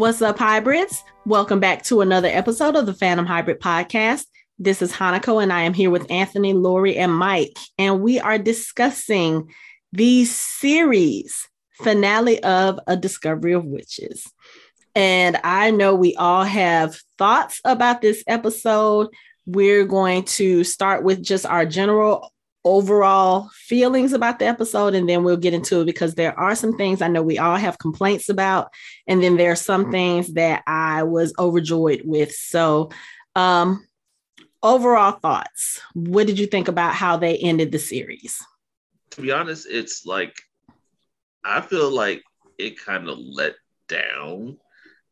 What's up, hybrids? Welcome back to another episode of the Fandom Hybrid Podcast. This is Hanako, and I am here with Anthony, Lori, and Mike, and we are discussing the series finale of A Discovery of Witches. And I know we all have thoughts about this episode. We're going to start with just our general overall feelings about the episode and then we'll get into it because there are some things I know we all have complaints about and then there are some things that I was overjoyed with. So um overall thoughts. What did you think about how they ended the series? To be honest, it's like I feel like it kind of let down.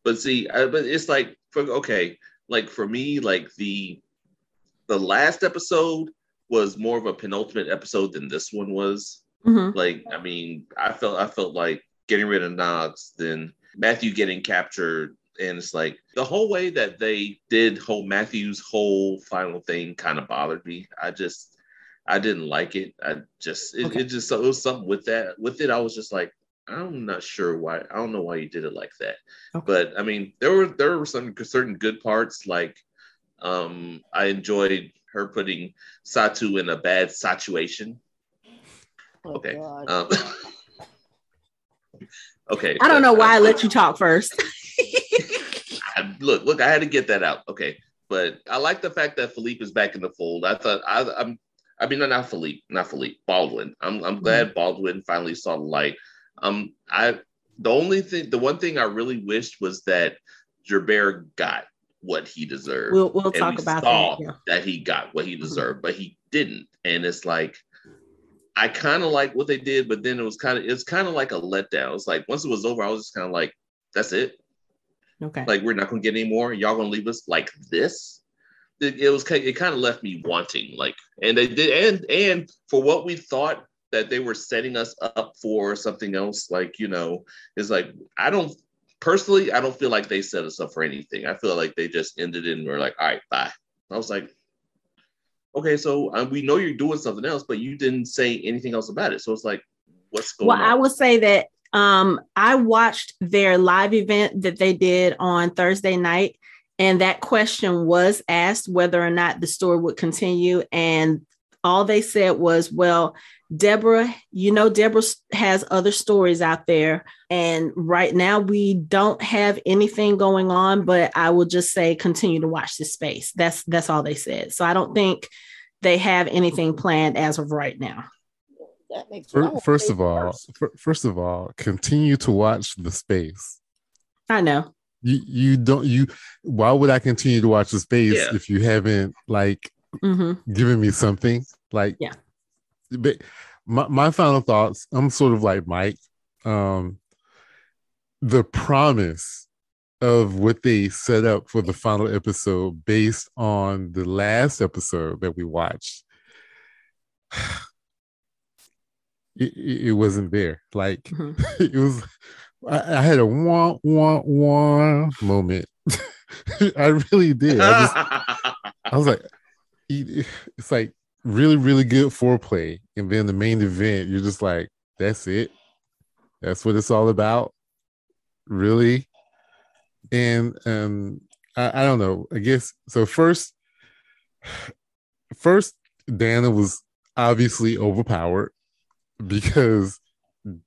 But see, I, but it's like for okay, like for me like the the last episode was more of a penultimate episode than this one was. Mm-hmm. Like, I mean, I felt I felt like getting rid of Knox, then Matthew getting captured, and it's like the whole way that they did whole Matthew's whole final thing kind of bothered me. I just I didn't like it. I just it, okay. it just it was something with that with it. I was just like I'm not sure why. I don't know why you did it like that. Okay. But I mean, there were there were some certain good parts. Like um I enjoyed her putting Satu in a bad situation. Oh, okay. Um, okay. I don't know why I let you talk first. I, look, look, I had to get that out. Okay. But I like the fact that Philippe is back in the fold. I thought I, I'm I mean not Philippe, not Philippe, Baldwin. I'm I'm glad mm-hmm. Baldwin finally saw the light. Um I the only thing the one thing I really wished was that Gerbert got what he deserved. We'll we'll talk we about that. Yeah. That he got what he mm-hmm. deserved, mm-hmm. but he didn't. And it's like I kind of like what they did, but then it was kind of it's kind of like a letdown. It's like once it was over, I was just kind of like, that's it. Okay. Like we're not gonna get any more. Y'all gonna leave us like this? It, it was it kind of left me wanting. Like, and they did, and and for what we thought that they were setting us up for something else, like you know, is like I don't personally, I don't feel like they set us up for anything. I feel like they just ended it and were like, all right, bye. I was like, okay, so um, we know you're doing something else, but you didn't say anything else about it. So it's like, what's going well, on? Well, I would say that um, I watched their live event that they did on Thursday night. And that question was asked whether or not the story would continue. And all they said was, well, Deborah, you know, Deborah has other stories out there. And right now, we don't have anything going on, but I will just say continue to watch this space. That's that's all they said. So I don't think they have anything planned as of right now. That makes first, first of all, first of all, continue to watch the space. I know. You you don't you why would I continue to watch the space yeah. if you haven't like mm-hmm. given me something? Like yeah but my, my final thoughts i'm sort of like mike um the promise of what they set up for the final episode based on the last episode that we watched it, it, wasn't there. Like mm-hmm. it was I, I, had a wah wah wah moment. I really did. I, just, I was like it's like really, really good foreplay. And then the main event, you're just like, that's it. That's what it's all about. Really? And um I, I don't know. I guess so first first Diana was obviously overpowered because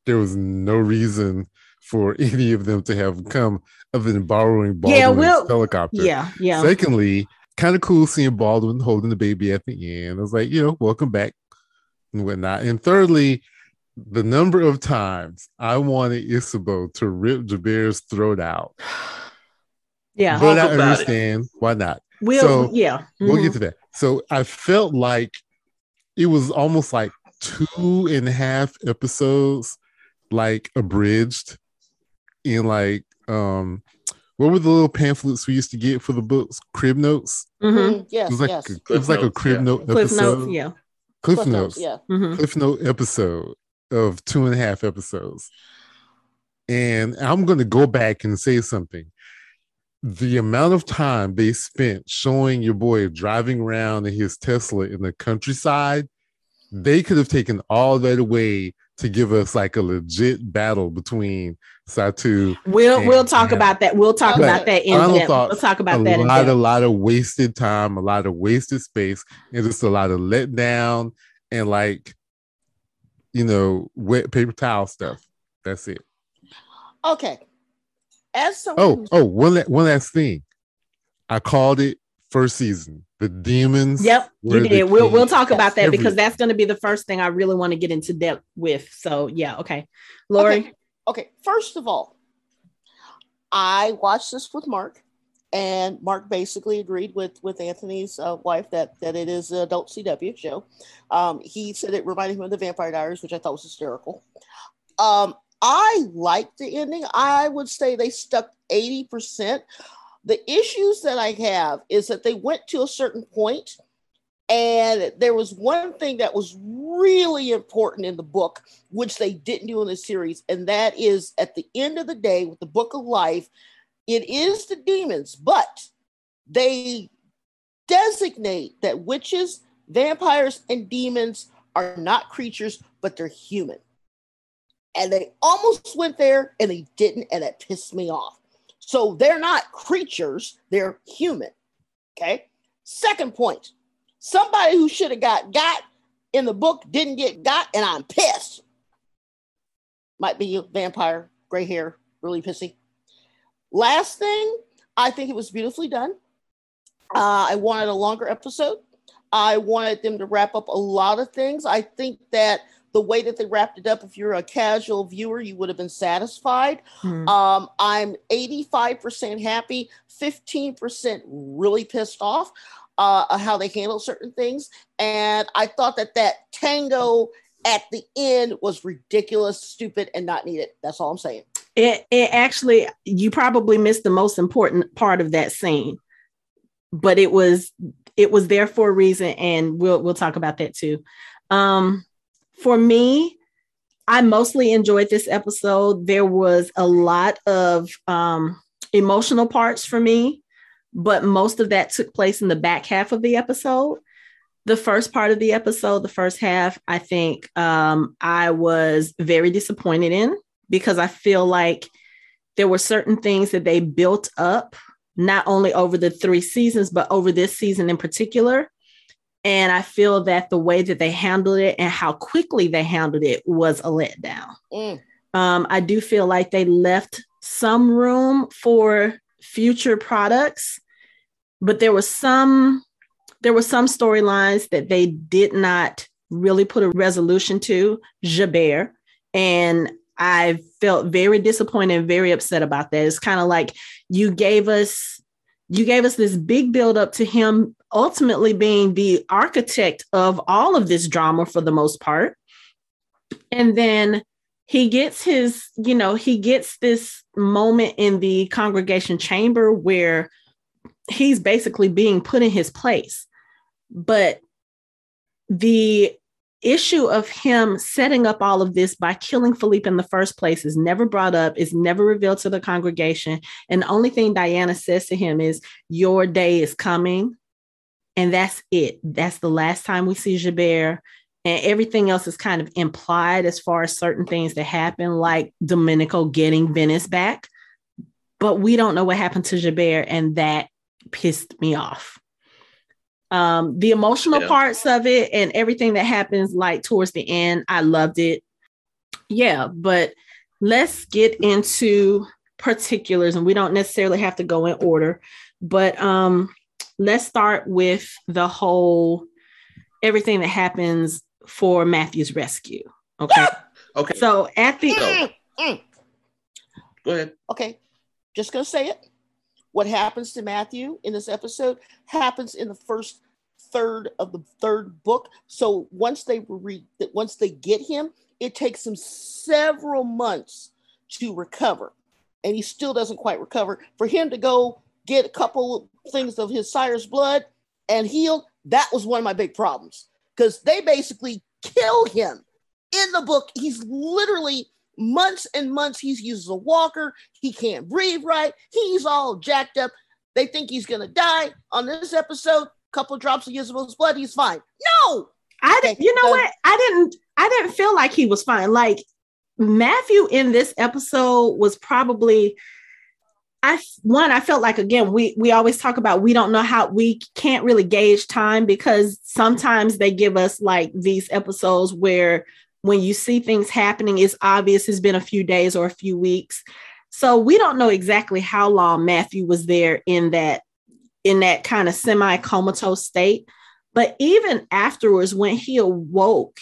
there was no reason for any of them to have come other than borrowing Baldwin's yeah, we'll, helicopter. Yeah, yeah. Secondly, kind of cool seeing Baldwin holding the baby at the end. I was like, you know, welcome back and whatnot. And thirdly, the number of times I wanted Ysabeau to rip Gerbert's throat out. Yeah. But I understand it. why not. We'll, so, yeah. Mm-hmm. We'll get mm-hmm. to that. So I felt like it was almost like two and a half episodes, like abridged in like um what were the little pamphlets we used to get for the books? Crib notes. Mm-hmm. mm-hmm. Yes, it was like yes. a, it was like a crib yeah. note Cliff episode. Notes, yeah. Cliff, Cliff notes, yeah. Mm-hmm. Cliff note episode of two and a half episodes. And I'm going to go back and say something. The amount of time they spent showing your boy driving around in his Tesla in the countryside, they could have taken all that away to give us like a legit battle between Satu. We'll and- we'll talk and about that. We'll talk Okay. about that in Final depth. thoughts, We'll talk a about that in lot, depth. a lot of wasted time, a lot of wasted space, and just a lot of let down and like, you know, wet paper towel stuff. That's it. Okay. As someone Oh, who's oh, one la- one last thing. I called it first season. The demons. Yep, were you did. We'll we'll talk about that because that's going to be the first thing I really want to get into depth with. So yeah, okay, Lori. Okay. okay, first of all, I watched this with Mark, and Mark basically agreed with with Anthony's uh, wife that that it is an adult CW show. Um, he said it reminded him of the Vampire Diaries, which I thought was hysterical. Um, I liked the ending. I would say they stuck eighty percent. The issues that I have is that they went to a certain point, and there was one thing that was really important in the book which they didn't do in the series, and that is at the end of the day with the Book of Life, it is the demons, but they designate that witches, vampires, and demons are not creatures, but they're human. And they almost went there and they didn't, and it pissed me off. So they're not creatures, they're human. Okay. Second point somebody who should have got got in the book didn't get got, and I'm pissed. Might be a vampire, gray hair, really pissy. Last thing, I think it was beautifully done. Uh, I wanted a longer episode. I wanted them to wrap up a lot of things. I think that the way that they wrapped it up, if you're a casual viewer, you would have been satisfied. Hmm. Um, I'm 85% happy, 15% really pissed off uh, how they handle certain things. And I thought that that tango at the end was ridiculous, stupid, and not needed. That's all I'm saying. It it actually you probably missed the most important part of that scene, but it was it was there for a reason, and we'll we'll talk about that too. Um, for me, I mostly enjoyed this episode. There was a lot of um, emotional parts for me, but most of that took place in the back half of the episode. The first part of the episode, the first half, I think um, I was very disappointed in because I feel like there were certain things that they built up, not only over the three seasons, but over this season in particular. And I feel that the way that they handled it and how quickly they handled it was a letdown. Mm. Um, I do feel like they left some room for future products, but there was some there were some storylines that they did not really put a resolution to. Gerbert and I felt very disappointed and very upset about that. It's kind of like you gave us you gave us this big build up to him ultimately being the architect of all of this drama for the most part. And then he gets his, you know, he gets this moment in the congregation chamber where he's basically being put in his place. But the issue of him setting up all of this by killing Philippe in the first place is never brought up, is never revealed to the congregation. And the only thing Diana says to him is, Your day is coming. And that's it. That's the last time we see Gerbert. And everything else is kind of implied as far as certain things that happen, like Domenico getting Venice back. But we don't know what happened to Gerbert, and that pissed me off um the emotional Yeah. parts of it and everything that happens like towards the end i loved it yeah but let's get into particulars and we don't necessarily have to go in order but um let's start with the whole everything that happens for matthew's rescue okay Okay, so at the So- Mm, mm. go ahead. Okay, just gonna say it. What happens to Matthew in this episode happens in the first third of the third book. So once they read, that once they get him, it takes him several months to recover, and he still doesn't quite recover. For him to go get a couple things of his sire's blood and heal, that was one of my big problems. Because they basically kill him. In the book. He's literally months and months he uses a walker. He can't breathe right. He's all jacked up. They think he's gonna die. On this episode couple drops of Isabel's blood he's fine. No! I didn't, you know what? I didn't, I didn't feel like he was fine. Like Matthew in this episode was probably I one I felt like again we we always talk about we don't know how we can't really gauge time because sometimes they give us like these episodes where when you see things happening it's obvious it's been a few days or a few weeks. So we don't know exactly how long Matthew was there in that in that kind of semi comatose state. But even afterwards when he awoke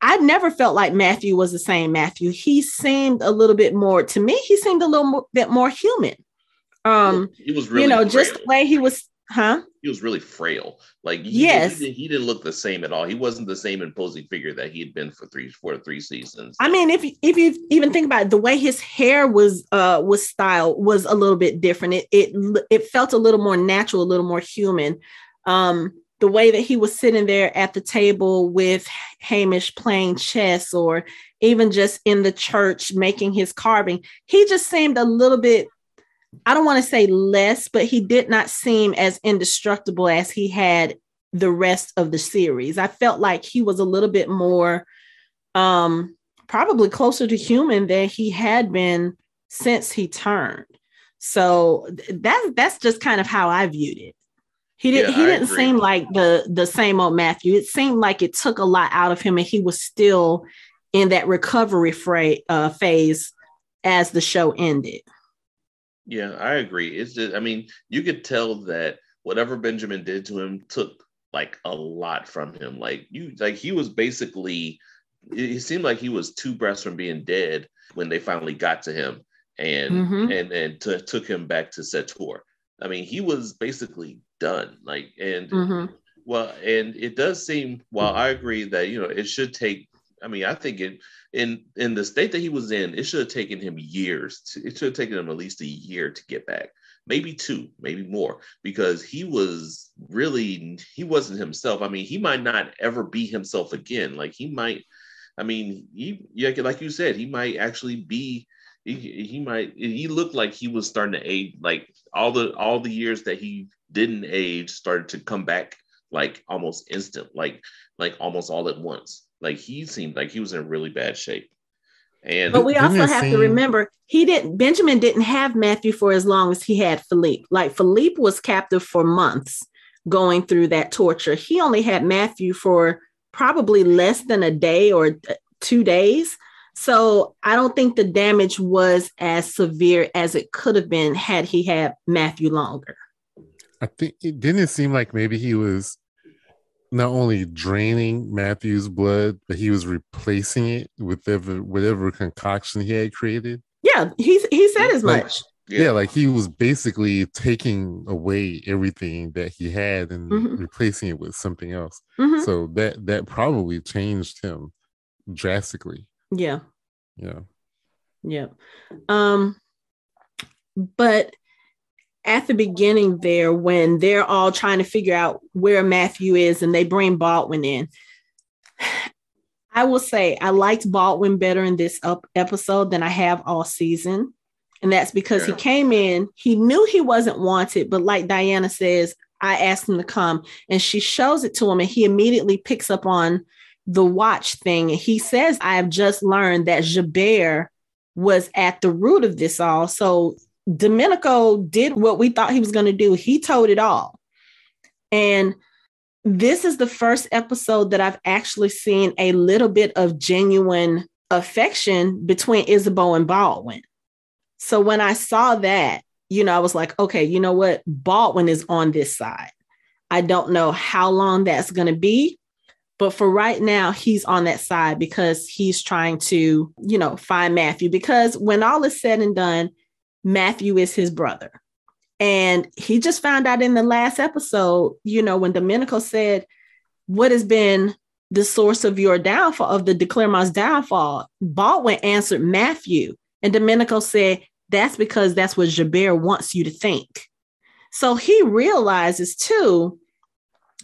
I never felt like Matthew was the same Matthew. He seemed a little bit more to me. He seemed a little more, bit more human. Um, he was really, you know, frail. just the way he was, huh? He was really frail. Like, he, yes, he, he, didn't look the same at all. He wasn't the same imposing figure that he had been for three, four, three seasons. I mean, if if you even think about it, the way his hair was uh was styled was a little bit different. It it it felt a little more natural, a little more human. Um, the way that he was sitting there at the table with Hamish playing chess or even just in the church making his carving, he just seemed a little bit, I don't want to say less, but he did not seem as indestructible as he had the rest of the series. I felt like he was a little bit more, um, probably closer to human than he had been since he turned. So that's that's just kind of how I viewed it. He didn't. Yeah, he didn't seem like the the same old Matthew. It seemed like it took a lot out of him, and he was still in that recovery fra- uh, phase as the show ended. Yeah, I agree. It's just, I mean, you could tell that whatever Benjamin did to him took like a lot from him. Like you, like he was basically. It seemed like he was two breaths from being dead when they finally got to him and mm-hmm. and and t- took him back to Sept-Tours. I mean, he was basically done. Like, and mm-hmm. well, and it does seem. While I agree that you know it should take. I mean, I think it in in the state that he was in, it should have taken him years. To, it should have taken him at least a year to get back, maybe two, maybe more, because he was really he wasn't himself. I mean, he might not ever be himself again. Like he might. I mean, he yeah, like you said, he might actually be he, he might he looked like he was starting to age like all the all the years that he didn't age started to come back like almost instant, like like almost all at once. Like he seemed like he was in really bad shape. And but we also have to remember he didn't Benjamin didn't have Matthew for as long as he had Philippe. Like Philippe was captive for months going through that torture. He only had Matthew for probably less than a day or uh, two days. So I don't think the damage was as severe as it could have been had he had Matthew longer. I think it didn't seem like maybe he was not only draining Matthew's blood, but he was replacing it with whatever, whatever concoction he had created. Yeah, he he said as like, much. Yeah. yeah. like he was basically taking away everything that he had and mm-hmm. replacing it with something else. Mm-hmm. So that that probably changed him drastically. Yeah. Yeah. Yeah. Um but at the beginning there when they're all trying to figure out where Matthew is and they bring Baldwin in. I will say I liked Baldwin better in this up episode than I have all season. And that's because yeah. he came in, he knew he wasn't wanted, but like Diana says, I asked him to come and she shows it to him and he immediately picks up on the watch thing. He says, I have just learned that Gerbert was at the root of this all. So Domenico did what we thought he was going to do. He told it all. And this is the first episode that I've actually seen a little bit of genuine affection between Ysabeau and Baldwin. So when I saw that, you know, I was like, okay, you know what? Baldwin is on this side. I don't know how long that's going to be, but for right now, he's on that side because he's trying to, you know, find Matthew. Because when all is said and done, Matthew is his brother. And he just found out in the last episode, you know, when Domenico said, What has been the source of your downfall, of the de Clermont's downfall? Baldwin answered Matthew. And Domenico said, That's because that's what Gerbert wants you to think. So he realizes too,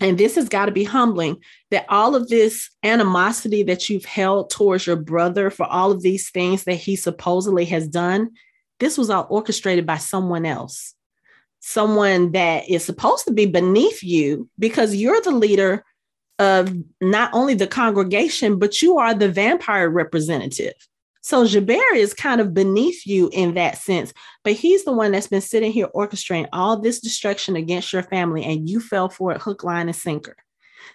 and this has got to be humbling, that all of this animosity that you've held towards your brother for all of these things that he supposedly has done this was all orchestrated by someone else, someone that is supposed to be beneath you because you're the leader of not only the congregation, but you are the vampire representative. So Gerbert is kind of beneath you in that sense, but he's the one that's been sitting here orchestrating all this destruction against your family, and you fell for it hook, line, and sinker.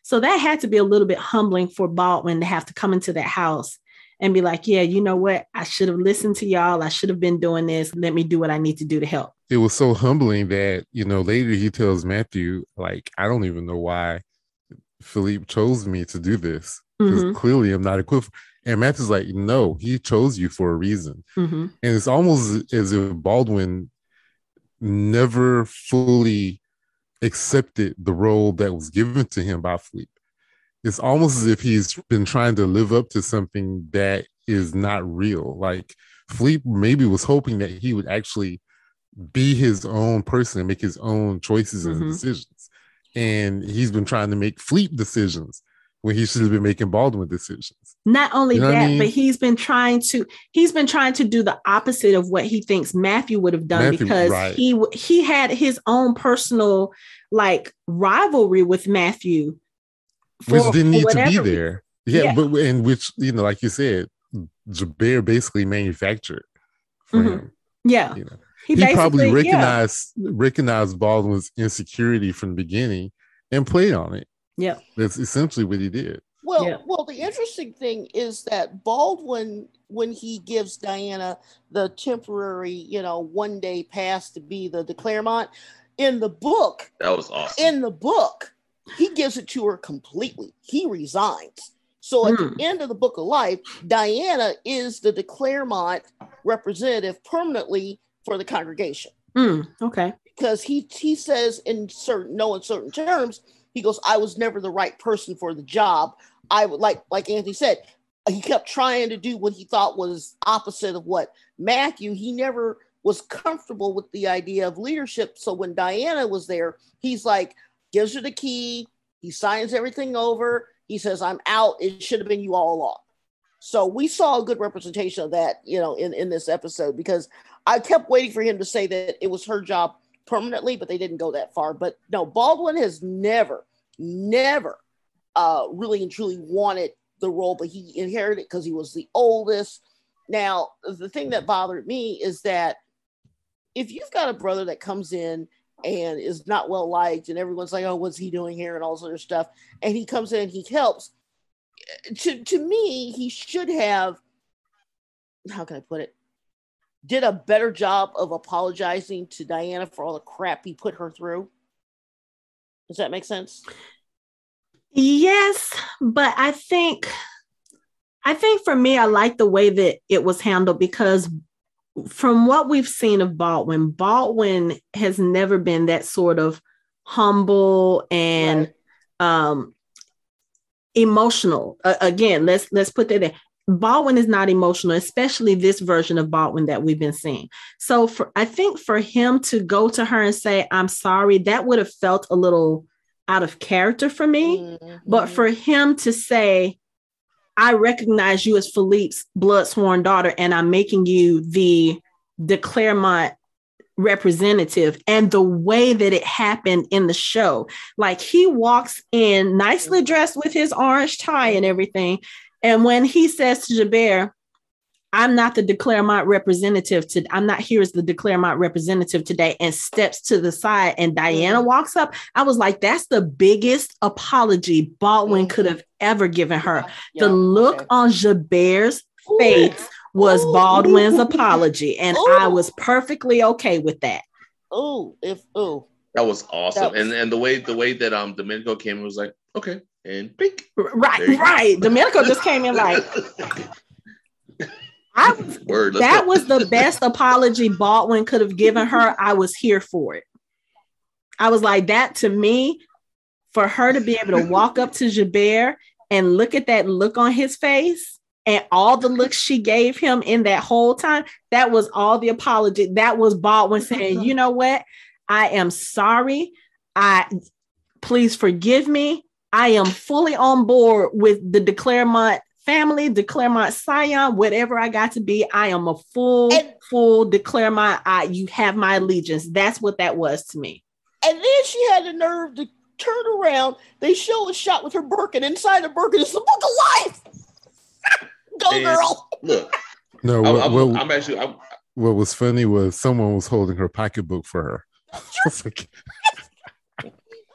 So that had to be a little bit humbling for Baldwin to have to come into that house and be like, yeah, you know what? I should have listened to y'all. I should have been doing this. Let me do what I need to do to help. It was so humbling that, you know, later he tells Matthew, like, I don't even know why Philippe chose me to do this. Because mm-hmm. clearly I'm not equipped. And Matthew's like, no, he chose you for a reason. Mm-hmm. And it's almost as if Baldwin never fully accepted the role that was given to him by Philippe. It's almost as if he's been trying to live up to something that is not real. Like Philippe maybe was hoping that he would actually be his own person and make his own choices and mm-hmm. decisions. And he's been trying to make Philippe decisions when he should have been making Baldwin decisions. Not only you know that, I mean? but he's been trying to he's been trying to do the opposite of what he thinks Matthew would have done Matthew, because right. he he had his own personal like rivalry with Matthew, for, which didn't need to be there. Yeah, yeah, but in which you know, like you said, Gerbert basically manufactured for mm-hmm. him. Yeah, you know. he, he probably recognized yeah. recognized Baldwin's insecurity from the beginning and played on it. Yeah. That's essentially what he did. Well, yeah. well, the interesting thing is that Baldwin, when he gives Diana the temporary, you know, one day pass to be the de Clermont, in the book, that was awesome. In the book, he gives it to her completely. He resigns. So at mm. the hmm. end of the book of life, Diana is the de Clermont representative permanently for the congregation. Mm. Okay. Because he he says in certain no uncertain terms he goes, I was never the right person for the job. I would like, like Anthony said, he kept trying to do what he thought was opposite of what Matthew, he never was comfortable with the idea of leadership. So when Diana was there, he's like, gives her the key, he signs everything over. He says, I'm out. It should have been you all along. So we saw a good representation of that, you know, in, in this episode because I kept waiting for him to say that it was her job permanently, but they didn't go that far. But no, Baldwin has never, never uh, really and truly wanted the role, but he inherited because he was the oldest. Now, the thing that bothered me is that if you've got a brother that comes in and is not well liked, and everyone's like, "Oh, what's he doing here?" and all this other stuff, and he comes in he helps. To to me, he should have. How can I put it? Did a better job of apologizing to Diana for all the crap he put her through. Does that make sense? Yes, but I think I think for me I like the way that it was handled because from what we've seen of Baldwin, Baldwin has never been that sort of humble and right. um emotional. Uh, again, let's let's put that in. Baldwin is not emotional, especially this version of Baldwin that we've been seeing. So for I think for him to go to her and say, I'm sorry, that would have felt a little out of character for me. Mm-hmm. But for him to say, I recognize you as Philippe's blood sworn daughter, and I'm making you the de Clermont representative and the way that it happened in the show. Like he walks in nicely dressed with his orange tie and everything. And when he says to Gerbert, I'm not the de Clermont representative to I'm not here as the de Clermont representative today and steps to the side and Diana mm-hmm. walks up. I was like, that's the biggest apology Baldwin mm-hmm. could have ever given her. Yeah, the look okay. on Gerbert's face was Ooh. Baldwin's Ooh. apology. And Ooh. I was perfectly okay with that. Oh, if oh that was awesome. That was... and and the way the way that um Domenico came was like, okay, and pink. Right, right. Domenico just came in like I Word, that go. was the best apology Baldwin could have given her. I was here for it. I was like, that to me, for her to be able to walk up to Gerbert and look at that look on his face and all the looks she gave him in that whole time, that was all the apology. That was Baldwin saying, you know what? I am sorry. I please forgive me. I am fully on board with the de Clermont family, de Clermont Scion, whatever I got to be. I am a full, and, full de Clermont. I, you have my allegiance. That's what that was to me. And then she had the nerve to turn around. They show a shot with her Birkin. Inside the Birkin is the book of life. Go And girl. Look, No, I'm, what, I'm, what, I'm actually. I'm, what was funny was someone was holding her pocketbook for her. I was like, I'm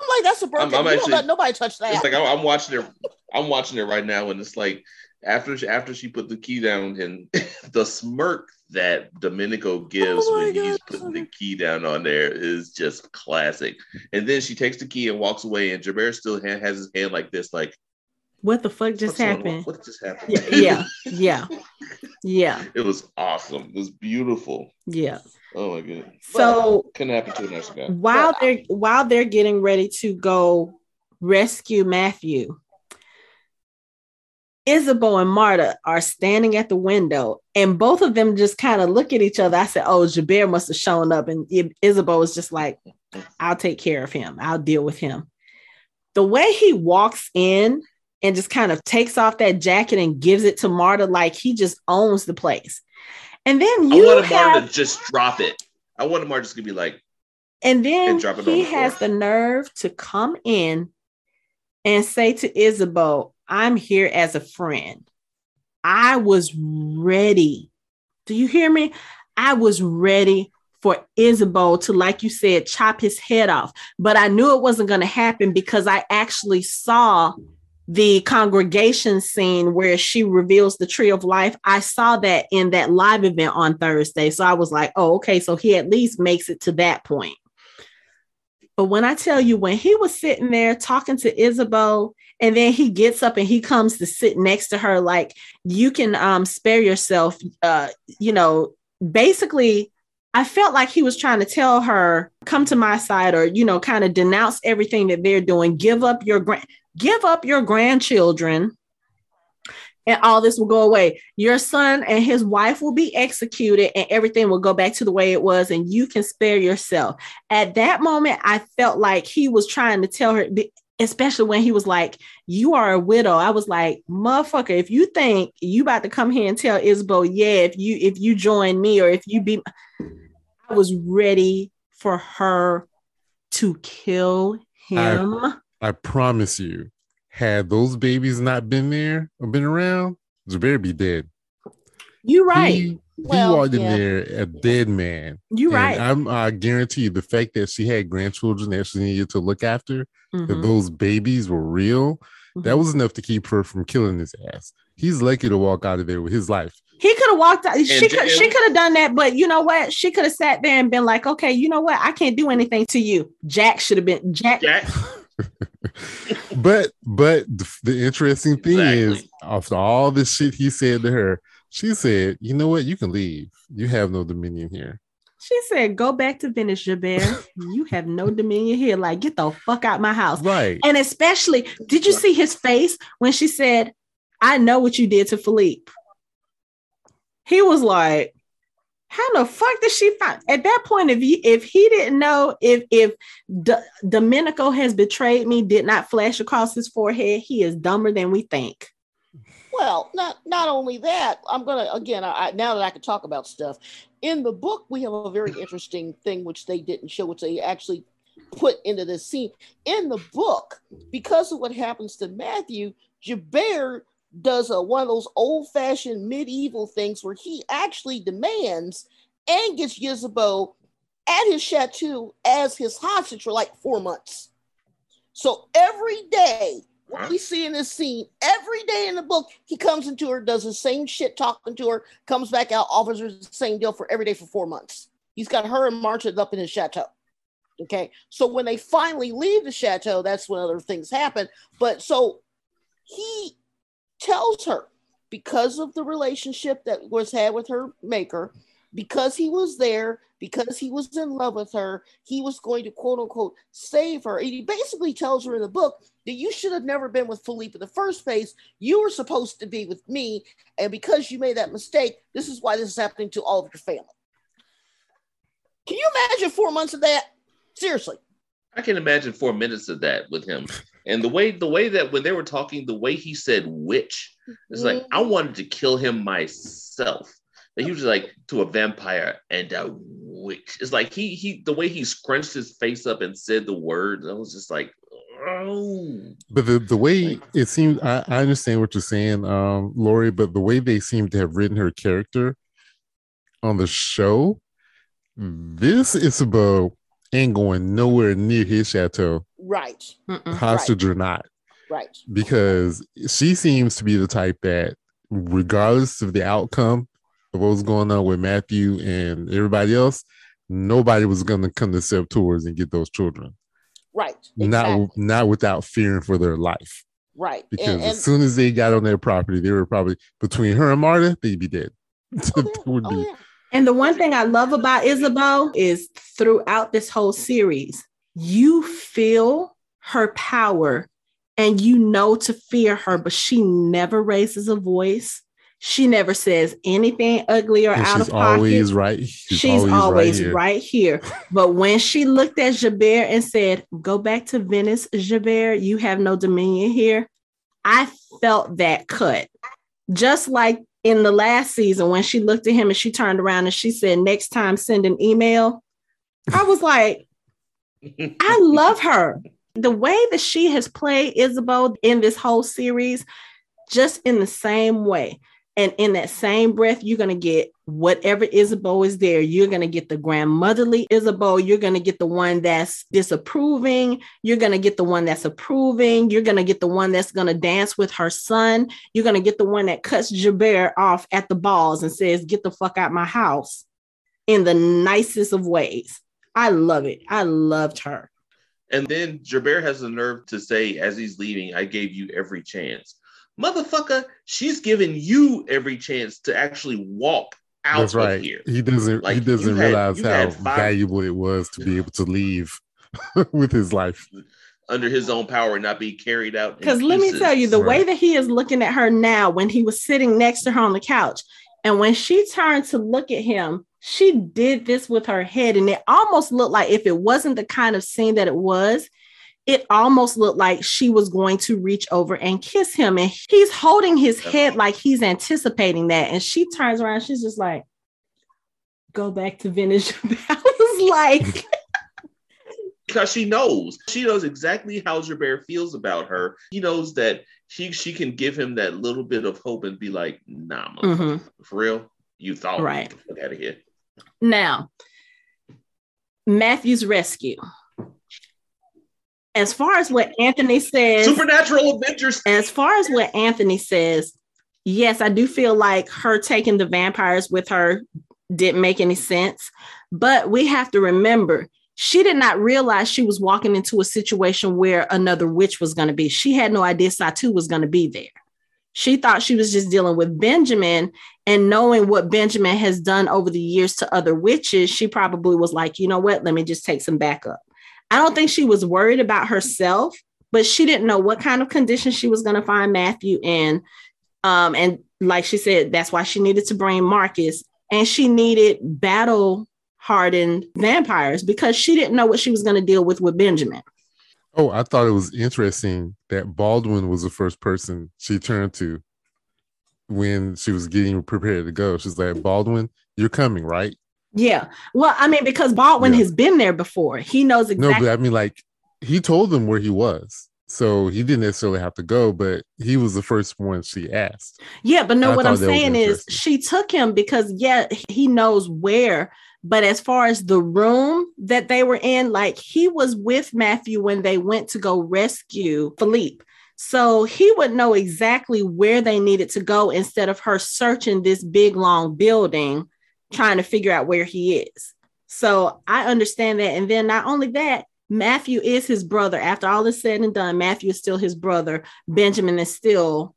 like, that's a Birkin. I'm- I'm You don't actually- let nobody touch that. it's like I'm, I'm watching it. I'm watching it right now, and it's like after she, after she put the key down, and the smirk that Domenico gives Oh my when he's putting the key down on there is just classic. And then she takes the key and walks away, and Gerbert still ha- has his hand like this, like What the fuck just "What's going happened? What just happened? Yeah, yeah, yeah, yeah, it was awesome. It was beautiful. yeah. Oh my goodness. So Couldn't happen to a nicer guy. while they're while they're getting ready to go rescue Matthew, Ysabeau and Marta are standing at the window, and both of them just kind of look at each other. I said, "Oh, Gerbert must have shown up," and Ysabeau is just like, "I'll take care of him. I'll deal with him." The way he walks in and just kind of takes off that jacket and gives it to Marta, like he just owns the place. And then you I you wanted have, to just drop it. I wanted Marta just to be like, and then and drop it he the has the nerve to come in and say to Ysabeau, I'm here as a friend. I was ready. Do you hear me? I was ready for Ysabeau to, like you said, chop his head off. But I knew it wasn't going to happen because I actually saw the congregation scene where she reveals the tree of life. I saw that in that live event on Thursday. So I was like, oh, okay. So he at least makes it to that point. But when I tell you, when he was sitting there talking to Ysabeau, and then he gets up and he comes to sit next to her, like you can um, spare yourself. Uh, you know, basically, I felt like he was trying to tell her, "Come to my side," or you know, kind of denounce everything that they're doing. Give up your grand, give up your grandchildren, and all this will go away. Your son and his wife will be executed, and everything will go back to the way it was, and you can spare yourself. At that moment, I felt like he was trying to tell her, especially when he was like, You are a widow. I was like, motherfucker, if you think you about to come here and tell Ysabeau, yeah, if you if you join me or if you be I was ready for her to kill him. I promise you, had those babies not been there or been around, Gerbert be dead. you right. He, he Well, walked in yeah. there a dead man. you right. I'm I guarantee you the fact that she had grandchildren that she needed to look after, that Mhm, those babies were real, that mhm. was enough to keep her from killing his ass. He's lucky to walk out of there with his life. He could have walked out. She could. She could have done that, but you know what? She could have sat there and been like, "Okay, you know what? I can't do anything to you." Jack should have been Jack. Jack. but but the, the interesting thing is after all this shit he said to her she said you know what you can leave you have no dominion here She said, "Go back to Venice, Gerbert. you have no dominion here. Like, get the fuck out my house." right And especially, did you see his face when she said, "I know what you did to Philippe"? He was like, "How the fuck did she find?" At that point, if he if he didn't know if if D- Domenico has betrayed me, did not flash across his forehead, he is dumber than we think. Well, not not only that, I'm gonna again. I, now that I can talk about stuff in the book, we have a very interesting thing which they didn't show, which they actually put into this scene in the book. Because of what happens to Matthew, Gerbert does a, one of those old fashioned medieval things where he actually demands and gets Ysabeau at his chateau as his hostage for like four months. So every day, what we see in this scene, every day in the book, he comes into her, does the same shit talking to her, comes back out, offers her the same deal for every day for four months. He's got her and Marta up in his chateau. Okay. So when they finally leave the chateau, that's when other things happen. But so he tells her because of the relationship that was had with her maker, because he was there, because he was in love with her, he was going to quote unquote save her. And he basically tells her in the book that you should have never been with Philippe in the first place. You were supposed to be with me. And because you made that mistake, this is why this is happening to all of your family. Can you imagine four months of that? Seriously. I can imagine four minutes of that with him. And the way the way that when they were talking, the way he said witch, it's like I wanted to kill him myself. Like he was like to a vampire and a witch. It's like he he the way he scrunched his face up and said the word, I was just like, bro. But the, the way it seems, I, I understand what you're saying, um, Lori, but the way they seem to have written her character on the show, this Ysabeau ain't going nowhere near his chateau, Right. Mm-mm. hostage or not, Right. because she seems to be the type that, regardless of the outcome of what was going on with Matthew and everybody else, nobody was going to come to Sept-Tours and get those children. Right. Not Exactly. not without fearing for their life. right. because And, and as soon as they got on their property, they were probably between her and Marta, they'd be dead. oh, yeah. would Oh, be. yeah. And the one thing I love about Isabel is throughout this whole series, you feel her power and you know to fear her, but she never raises a voice. She never says anything ugly or And out of pocket. always right. She's, She's, always, here. right, here. But when she looked at Gerbert and said, Go back to Venice, Gerbert, you have no dominion here. I felt that cut. Just like in the last season when she looked at him and she turned around and she said, Next time, send an email. I was like, I love her. The way that she has played Isabel in this whole series, just in the same way. And in that same breath, you're going to get whatever Isabel is there. You're going to get the grandmotherly Isabel. You're going to get the one that's disapproving. You're going to get the one that's approving. You're going to get the one that's going to dance with her son. You're going to get the one that cuts Gerbert off at the balls and says, Get the fuck out my house in the nicest of ways. I love it. I loved her. And then Gerbert has the nerve to say, as he's leaving, I gave you every chance. Motherfucker, she's giving you every chance to actually walk out That's right. of here. He doesn't. Like, he doesn't you had- realize how five- valuable it was to be able to leave with his life. under his own power and not be carried out. Because let me tell you, the way that he is looking at her now, when he was sitting next to her on the couch, and when she turned to look at him, she did this with her head. And it almost looked like if it wasn't the kind of scene that it was, it almost looked like she was going to reach over and kiss him. And he's holding his head like he's anticipating that. And she turns around, she's just like, go back to Venice. I was like, because she knows she knows exactly how Gerbert feels about her. He knows that she she can give him that little bit of hope and be like, "Nah, Mhm. for real, you thought Right. Get the fuck out of here." Now, Matthew's rescue. As far as what Anthony says, Supernatural adventures. as far as what Anthony says, yes, I do feel like her taking the vampires with her didn't make any sense. But we have to remember, she did not realize she was walking into a situation where another witch was going to be. She had no idea Satu was going to be there. She thought she was just dealing with Benjamin and knowing what Benjamin has done over the years to other witches, she probably was like, you know what, let me just take some backup. I don't think she was worried about herself, but she didn't know what kind of condition she was going to find Matthew in. Um, and like she said, that's why she needed to bring Marcus and she needed battle hardened vampires because she didn't know what she was going to deal with with Benjamin. Oh, I thought it was interesting that Baldwin was the first person she turned to when she was getting prepared to go. She's like, Baldwin, you're coming, right? Yeah. Well, I mean, because Baldwin Yeah. has been there before. He knows exactly. No, but I mean, like, he told them where he was. So he didn't necessarily have to go, but he was the first one she asked. Yeah, but no, what I'm thought that was saying is she took him because yeah, he knows where. But as far as the room that they were in, like he was with Matthew when they went to go rescue Philippe. So he would know exactly where they needed to go instead of her searching this big long building trying to figure out where he is. So I understand that. And then not only that, Matthew is his brother. After all is said and done, Matthew is still his brother. Benjamin is still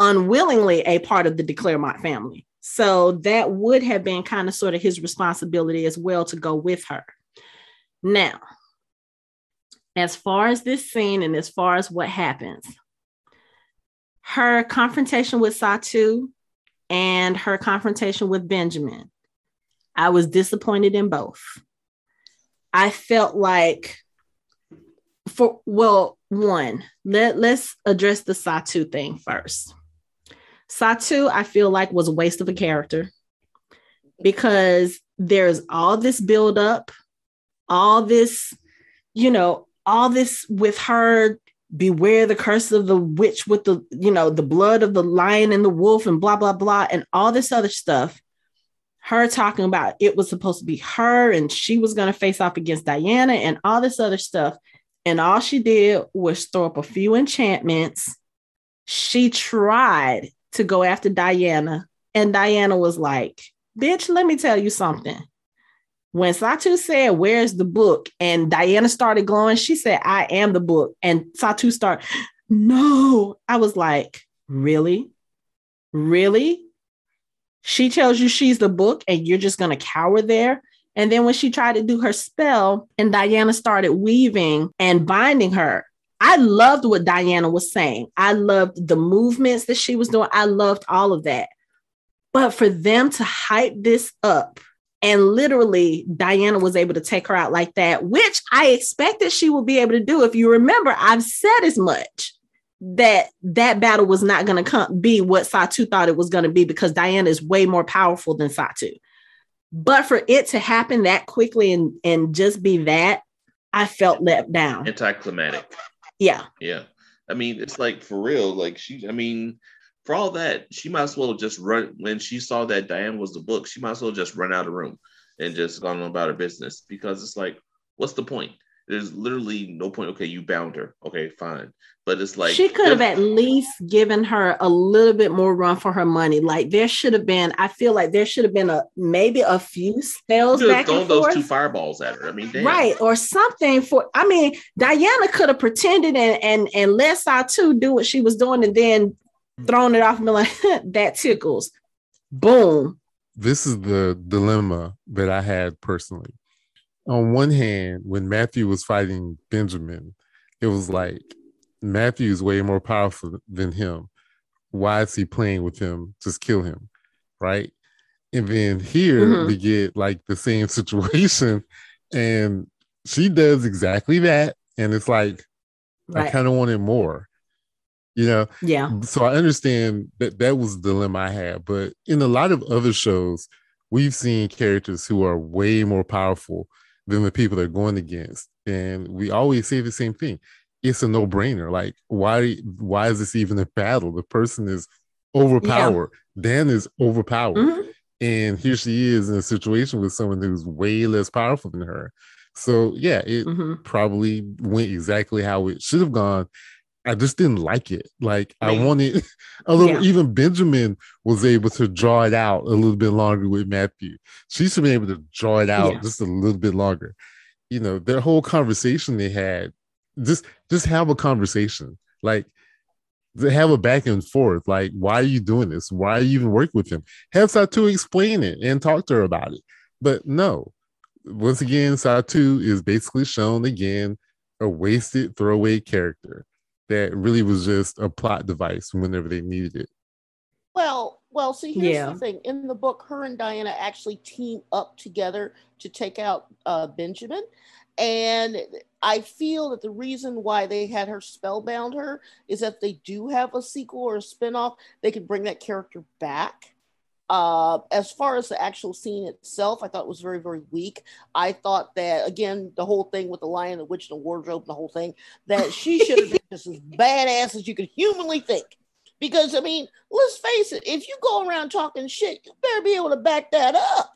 unwillingly a part of the De Clermont family. So that would have been kind of sort of his responsibility as well to go with her. Now, as far as this scene and as far as what happens, her confrontation with Satu and her confrontation with Benjamin, I was disappointed in both. I felt like for well, one, let, let's address the Satu thing first. Satu, I feel like, was a waste of a character because there's all this buildup, all this, you know, all this with her beware the curse of the witch with the you know the blood of the lion and the wolf and blah blah blah and all this other stuff. Her talking about it was supposed to be her and she was going to face off against diana and all this other stuff. And all she did was throw up a few enchantments. She tried to go after diana and diana was like bitch let me tell you something when Satu said, Where's the book? and Diana started glowing, she said, I am the book. And Satu started, No. I was like, Really? Really? She tells you she's the book and you're just going to cower there. And then when she tried to do her spell and Diana started weaving and binding her, I loved what Diana was saying. I loved the movements that she was doing. I loved all of that. But for them to hype this up and literally, Diana was able to take her out like that, which I expected she would be able to do. If you remember, I've said as much that that battle was not going to come be what Satu thought it was going to be because Diana is way more powerful than Satu. But for it to happen that quickly and and just be that, I felt let down. Anticlimactic. Yeah. Yeah. I mean, it's like for real. Like she, I mean, for all that, she might as well just run when she saw that Diane was the book, she might as well just run out of room and just gone on about her business because it's like, what's the point? There's literally no point. Okay, you bound her. Okay, fine. But it's like she could have at least given her a little bit more run for her money. Like there should have been, I feel like there should have been a maybe a few spells back thrown and those forth. two fireballs at her. I mean, damn. Right, or something for I mean, Diana could have pretended and and and let too do what she was doing and then throwing it off and be like, that tickles. Boom. This is the dilemma that I had personally. On one hand, when Matthew was fighting Benjamin, it was like Matthew's way more powerful than him. Why is he playing with him? Just kill him, right? And then here Mhm. we get like the same situation, and she does exactly that, and it's like I kind of wanted more, you know Yeah. so I understand that that was the dilemma I had. But in a lot of other shows, we've seen characters who are way more powerful than the people they're going against, and we always say the same thing: it's a no-brainer. Like, why? Why is this even a battle? The person is overpowered. Dan is overpowered, Mhm. and here she is in a situation with someone who's way less powerful than her. So yeah, it Mhm. probably went exactly how it should have gone. I just didn't like it. Like I wanted a little. Yeah. Even Benjamin was able to draw it out a little bit longer with Matthew. She should be able to draw it out Yeah. just a little bit longer. You know, their whole conversation they had. Just, just have a conversation. Like, to have a back and forth. Like, why are you doing this? Why are you even working with him? Have Satu explain it and talk to her about it. But no, once again, Satu is basically shown again a wasted throwaway character that really was just a plot device whenever they needed it. Well, well, see, here's Yeah. the thing. In the book, her and Diana actually team up together to take out uh, Benjamin. And I feel that the reason why they had her spellbound her is that they do have a sequel or a spinoff, they could bring that character back. Uh, as far as the actual scene itself, I thought it was very, very weak. I thought that again, the whole thing with the lion, the witch, and the wardrobe, the whole thing, that she should have been just as badass as you could humanly think. Because I mean, let's face it, if you go around talking shit, you better be able to back that up.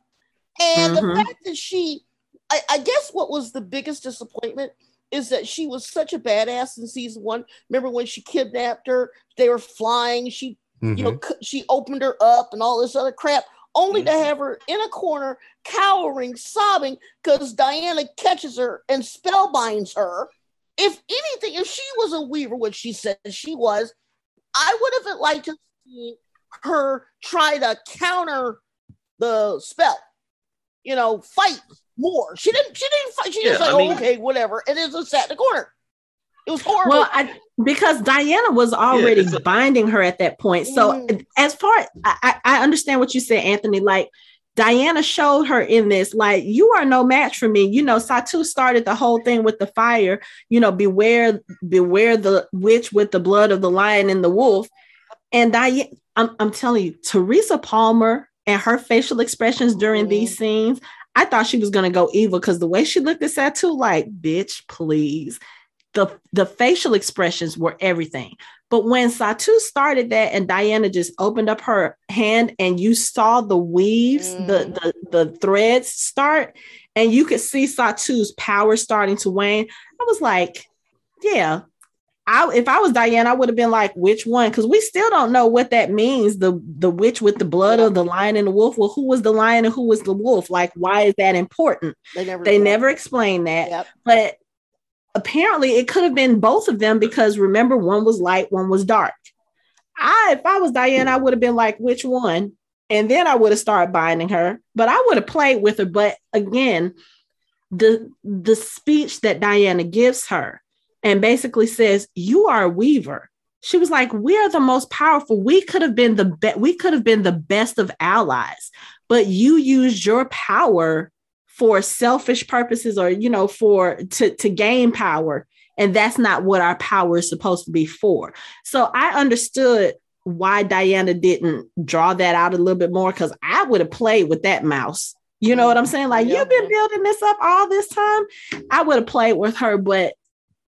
And Mhm. the fact that she, I, I guess what was the biggest disappointment is that she was such a badass in season one. Remember when she kidnapped her? They were flying. She, you know, Mhm. she opened her up and all this other crap, only to Mhm. have her in a corner, cowering, sobbing because Diana catches her and spellbinds her. If anything, if she was a weaver, which she said she was, I would have liked to see her try to counter the spell. You know, fight more. She didn't. She didn't fight. She just like, I mean- oh, okay, whatever, and it just sat in the corner. It was horrible. Well, I because Diana was already it's a- binding her at that point. So Mm. as far I, I I understand what you said, Anthony. Like Diana showed her in this, like, you are no match for me. You know, Satu started the whole thing with the fire, you know, beware, beware the witch with the blood of the lion and the wolf. And Diana, I'm, I'm telling you, Teresa Palmer and her facial expressions during Mhm. these scenes, I thought she was gonna go evil because the way she looked at Satu, like, bitch, please. the the facial expressions were everything. But when Satu started that and Diana just opened up her hand and you saw the weaves, mm. the, the the threads start, and you could see Satu's power starting to wane, I was like, yeah. I, if I was Diana, I would have been like, which one? Because we still don't know what that means. The the witch with the blood of the lion and the wolf. Well, who was the lion and who was the wolf? Like, why is that important? They never they never explained that. Yep. But apparently it could have been both of them because remember one was light one was dark. I if i was diane i would have been like which one? And then i would have started binding her but i would have played with her. But again the the speech that diana gives her and basically says you are a weaver. She was like we are the most powerful. We could have been the best we could have been the best of allies but you used your power for selfish purposes or you know for to to gain power. And that's not what our power is supposed to be for. So i understood why diana didn't draw that out a little bit more because i would have played with that mouse. You know what i'm saying? Like yeah. you've been building this up all this time. I would have played with her but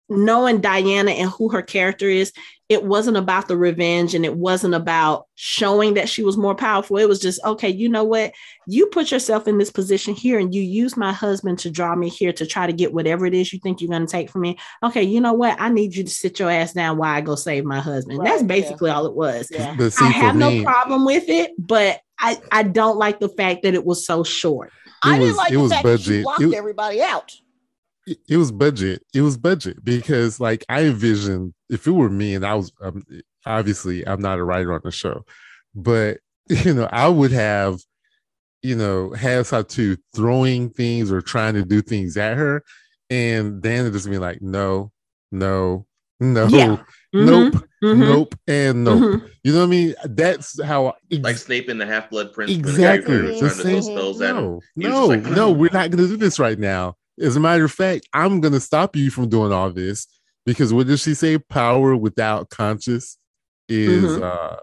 knowing Diana and who her character is, it wasn't about the revenge and it wasn't about showing that she was more powerful. It was just, okay, you know what? You put yourself in this position here and you use my husband to draw me here to try to get whatever it is you think you're going to take from me. Okay, you know what? I need you to sit your ass down while I go save my husband. Right, That's basically yeah. all it was. Yeah. I have no me, problem with it, but I, I don't like the fact that it was so short. I didn't like the fact budget. that she locked it, everybody out it, was budget. It was budget because like I envisioned if it were me and I was um, obviously I'm not a writer on the show, but you know I would have you know have Satu throwing things or trying to do things at her, and then just be like no, no, no, yeah. Mm-hmm. nope, mm-hmm. nope, and nope. Mm-hmm. You know what I mean? That's how like Snape in the Half Blood Prince. Exactly. Trying to spells no, no, like, no, we're not going to do this right now. As a matter of fact, I'm gonna stop you from doing all this because what did she say? Power without conscious is mm-hmm. uh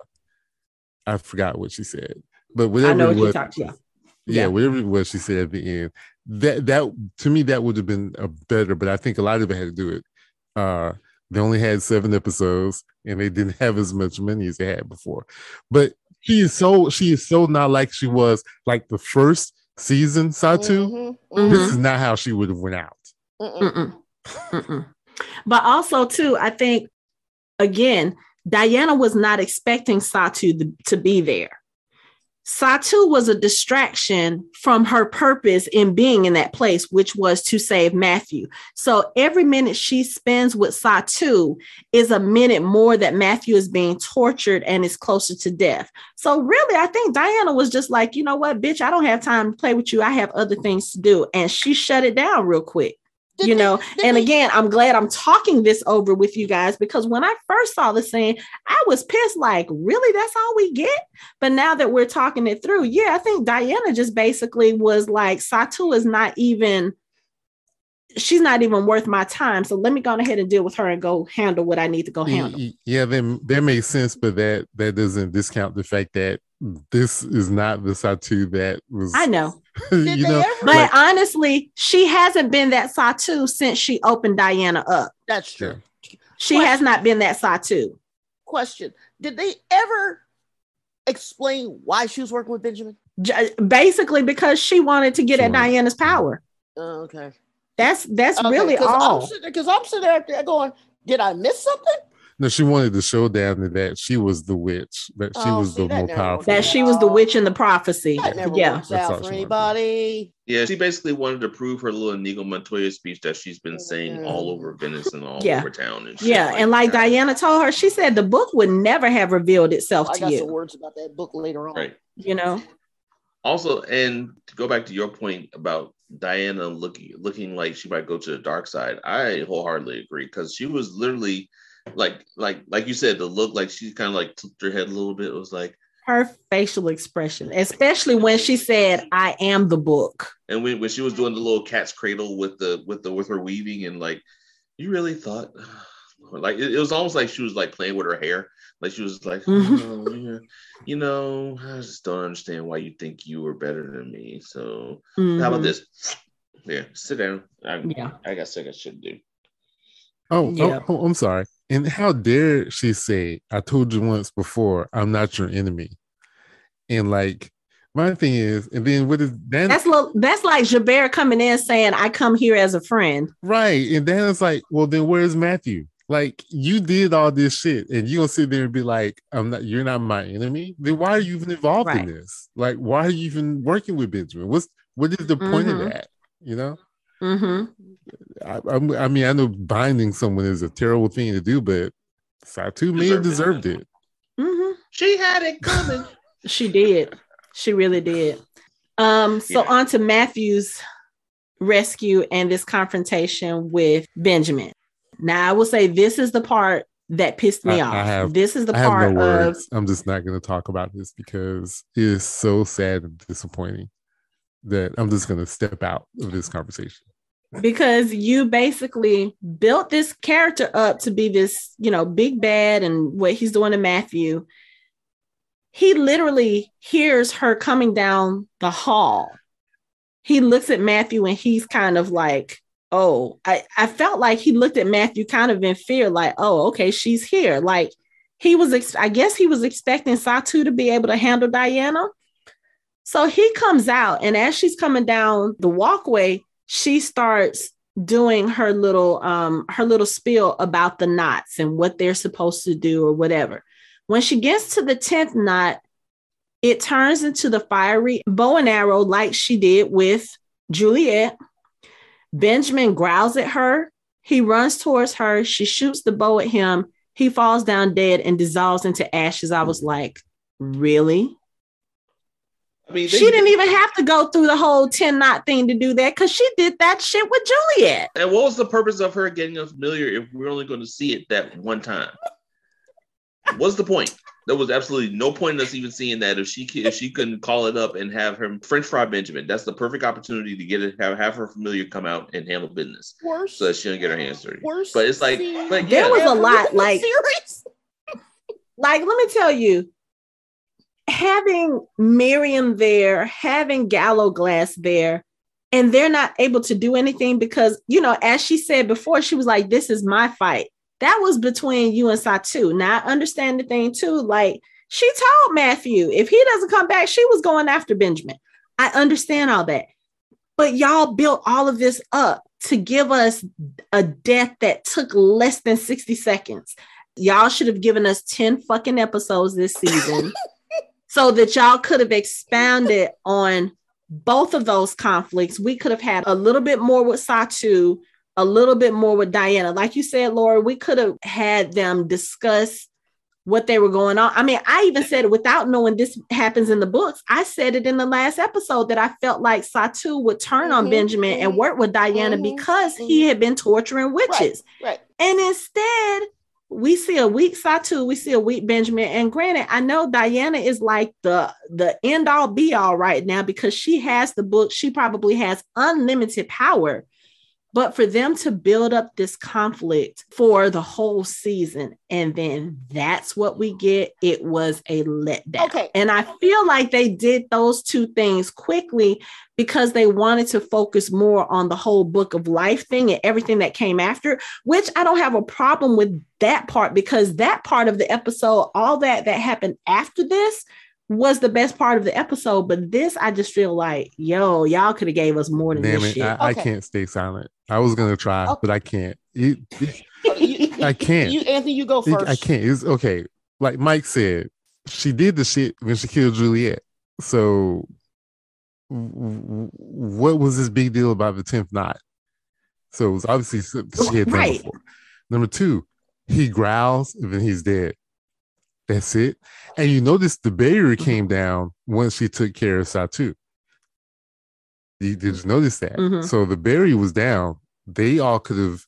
I forgot what she said. But whatever I know what was, talked, yeah. yeah. Yeah, whatever it was she said at the end. That that to me that would have been a better, but I think a lot of it had to do it. Uh they only had seven episodes and they didn't have as much money as they had before. But she is so she is so not like she was like the first season, Satu, mm-hmm. this is mm-hmm. not how she would have went out. Mm-mm. Mm-mm. But also, too, I think again, Diana was not expecting Satu to be there. Satu was a distraction from her purpose in being in that place, which was to save Matthew. So every minute she spends with Satu is a minute more that Matthew is being tortured and is closer to death. So really, I think Diana was just like, you know what, bitch, I don't have time to play with you. I have other things to do. And she shut it down real quick you know and again i'm glad i'm talking this over with you guys because when i first saw the scene i was pissed like really that's all we get but now that we're talking it through yeah i think diana just basically was like satu is not even she's not even worth my time so let me go ahead and deal with her and go handle what i need to go handle yeah then that makes sense but that that doesn't discount the fact that this is not the Satu that was. I know. you know, but like, honestly, she hasn't been that Satu since she opened Diana up. That's true. She Question. has not been that Satu. Question: Did they ever explain why she was working with Benjamin? Basically, because she wanted to get sure. at Diana's power. Oh, okay. That's that's okay, really all. Because I'm, I'm sitting there going, did I miss something? No, she wanted to show Daphne that she was the witch, that she oh, was see, the more powerful. That she was the witch in the prophecy. yeah, that's out for anybody. Yeah, she basically wanted to prove her little Inigo Montoya speech that she's been saying all mm. over Venice and all yeah. over town. And yeah, like and like that. Diana told her, she said the book would never have revealed itself I to got you. Some words about that book later on. Right. You know. Also, and to go back to your point about Diana looking looking like she might go to the dark side, I wholeheartedly agree because she was literally like like like you said, the look like she kind of like tipped her head a little bit. It was like her facial expression, especially when she said, "I am the book." And when, when she was doing the little cat's cradle with the with the with her weaving and like, you really thought, like it, it was almost like she was like playing with her hair. Like she was like, oh, yeah, you know, I just don't understand why you think you were better than me. So mm-hmm. how about mm-hmm. this? Yeah, sit down. I, yeah, I got second shit to do. Oh, Yeah. oh, oh, I'm sorry. And how dare she say, I told you once before, I'm not your enemy. And like, my thing is, and then what is That's lo- that's like Gerbert coming in saying, "I come here as a friend." right? And then it's like, well, then where's Matthew? Like, you did all this shit, and you gonna sit there and be like, I'm not, you're not my enemy. Then why are you even involved Right. in this? Like, why are you even working with Benjamin? What's what is the point Mhm. of that? You know? hmm I, I'm- mean, I know binding someone is a terrible thing to do, but Satu may have Deserved deserved it. it. hmm She had it coming. She did. She really did. Um, so Yeah. on to Matthew's rescue and this confrontation with Benjamin. Now I will say this is the part that pissed me I- off. I have- this is the I part no of. I'm just not going to talk about this because it is so sad and disappointing that I'm just going to step out of this conversation. Because you basically built this character up to be this, you know, big bad and what he's doing to Matthew. He literally hears her coming down the hall. He looks at Matthew and he's kind of like, oh, I, I felt like he looked at Matthew kind of in fear, like, oh, okay, she's here. Like he was, ex- I guess he was expecting Satu to be able to handle Diana. So he comes out, and as she's coming down the walkway, she starts doing her little um her little spiel about the knots and what they're supposed to do or whatever. When she gets to the 10th knot, it turns into the fiery bow and arrow like she did with Juliette. Benjamin growls at her. He runs towards her. She shoots the bow at him. He falls down dead and dissolves into ashes. I was like, really? I mean, She didn't even have to go through the whole 10 knot thing to do that because she did that shit with Juliette. And what was the purpose of her getting us familiar if we're only going to see it that one time? What's the point? There was absolutely no point in us even seeing that if she ca- if she couldn't call it up and have her French fry Benjamin. That's the perfect opportunity to get it have, have her familiar come out and handle business Worst. so that she don't get her hands dirty. worst But it's like, scene but There was a lot, like- series. Like, let me tell you, having Miriam there, having Gallowglass there, and they're not able to do anything because, you know, as she said before, she was like, This is my fight. That was between you and Satu. Now I understand the thing too. Like, she told Matthew, if he doesn't come back, she was going after Benjamin. I understand all that. But y'all built all of this up to give us a death that took less than 60 seconds. Y'all should have given us 10 fucking episodes this season so that y'all could have expounded on both of those conflicts. We could have had a little bit more with Satu, a little bit more with Diana. Like you said, Laura, we could have had them discuss what they were going on. I mean, I even said it without knowing this happens in the books. I said it in the last episode that I felt like Satu would turn on Mhm, Benjamin and mhm, work with Diana mhm, because he had been torturing witches. Right. And instead, we see a weak Satu, we see a weak Benjamin. And granted, I know Diana is like the the end all be all right now because she has the book. She probably has unlimited power. But for them to build up this conflict for the whole season, and then that's what we get, it was a letdown. Okay. And I feel like they did those two things quickly because they wanted to focus more on the whole book of life thing and everything that came after, which I don't have a problem with that part because that part of the episode, all that that happened after this was the best part of the episode. But this, I just feel like, yo, y'all could have gave us more than Damn this it. shit. I, I can't stay silent. I was going to try, Okay. but I can't. It- it- you- I can't. You, Anthony, you go first. I can't. It's okay. Like Mike said, she did the shit when she killed Juliette. So, what was this big deal about the 10th knot? So, it was obviously something she had done Right. before. Number two, he growls and then he's dead. That's it. And you notice the barrier came down once she took care of Satu. You did you notice that? Mhm. So the barrier was down. They all could have.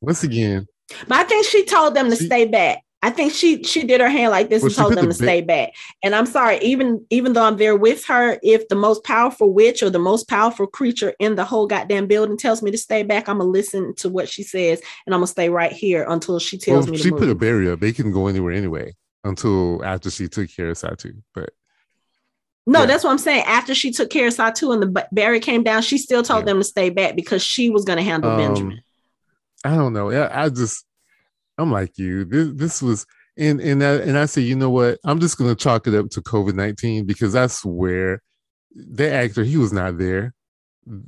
once again, But I think she told them to She- stay back. I think she she did her hand like this Well, and told them the to ba- stay back. And I'm sorry, even even though I'm there with her, if the most powerful witch or the most powerful creature in the whole goddamn building tells me to stay back, I'm gonna listen to what she says and I'm gonna stay right here until she tells well, me to she put a barrier. They couldn't go anywhere anyway until after she took care of Satu. But no, yeah. that's what I'm saying. After she took care of Satu and the Barry came down, she still told Yeah. them to stay back because she was gonna handle um, Benjamin. I don't know. I, I just I'm like you. This this was and and I, and I say, you know what? I'm just gonna chalk it up to COVID nineteen because that's where the actor he was not there.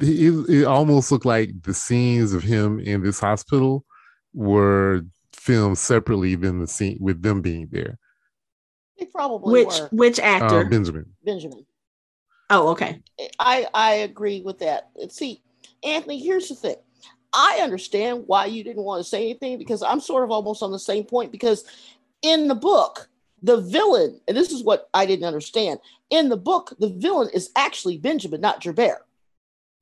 It, it almost looked like the scenes of him in this hospital were filmed separately than the scene with them being there. They probably Which were. which actor? Uh, Benjamin. Benjamin. oh, okay. I I agree with that. See, Anthony, here's the thing. I understand why you didn't want to say anything because I'm sort of almost on the same point because in the book, the villain, and this is what I didn't understand. In the book, the villain is actually Benjamin, not Gerbert.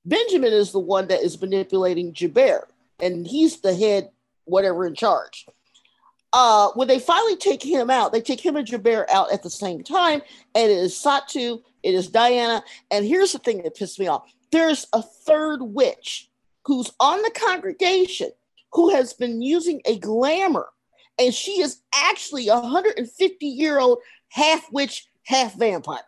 Benjamin is the one that is manipulating Gerbert, and he's the head, whatever, in charge. Uh, when they finally take him out, they take him and Gerbert out at the same time, and it is Satu, it is Diana, and here's the thing that pissed me off: there's a third witch who's on the congregation who has been using a glamour, and she is actually a 150 year old half witch, half vampire.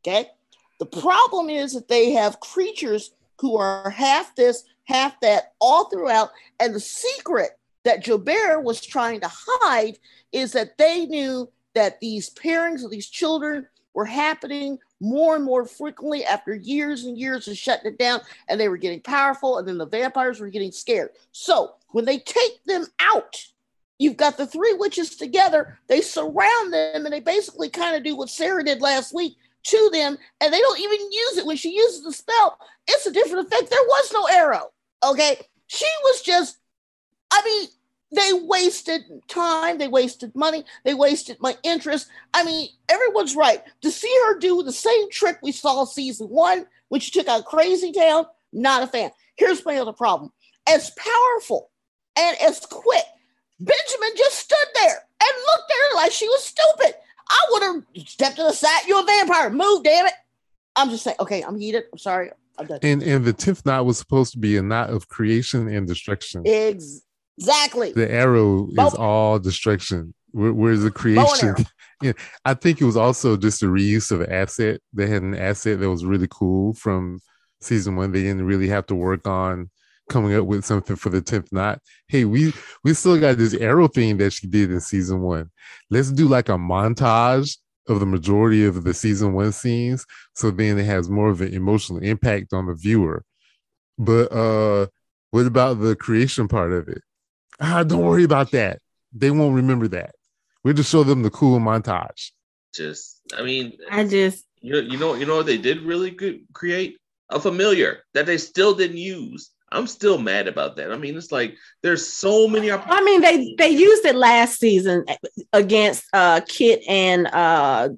Okay. The problem is that they have creatures who are half this, half that, all throughout. And the secret that Gerbert was trying to hide is that they knew that these pairings of these children were happening more and more frequently after years and years of shutting it down, and they were getting powerful, and then the vampires were getting scared. So when they take them out, you've got the three witches together, they surround them, and they basically kind of do what Sarah did last week to them, and they don't even use it. When she uses the spell, it's a different effect. There was no arrow. Okay. She was just, I mean, they wasted time, they wasted money, they wasted my interest. I mean, everyone's right. To see her do the same trick we saw in season one, when she took out Crazy Town, not a fan. Here's my other problem. As powerful and as quick, Benjamin just stood there and looked at her like she was stupid. I would have stepped to the side. You're a vampire. Move, damn it. I'm just saying, okay, I'm heated. I'm sorry. I'm done. And and the tenth knot was supposed to be a knot of creation and destruction. Ex- exactly. the arrow Bow- is all destruction. Where, where's the creation? yeah, I think it was also just a reuse of an asset. They had an asset that was really cool from season one. They didn't really have to work on coming up with something for the tenth knot. Hey, we we still got this arrow thing that she did in season one. Let's do like a montage of the majority of the season one scenes, so then it has more of an emotional impact on the viewer. But uh what about the creation part of it? Ah, don't worry about that. They won't remember that. We'll just show them the cool montage. Just, I mean, I just you know, you know, you know what they did really good create a familiar that they still didn't use. I'm still mad about that. I mean, it's like there's so many. I mean they they used it last season against uh Kit and uh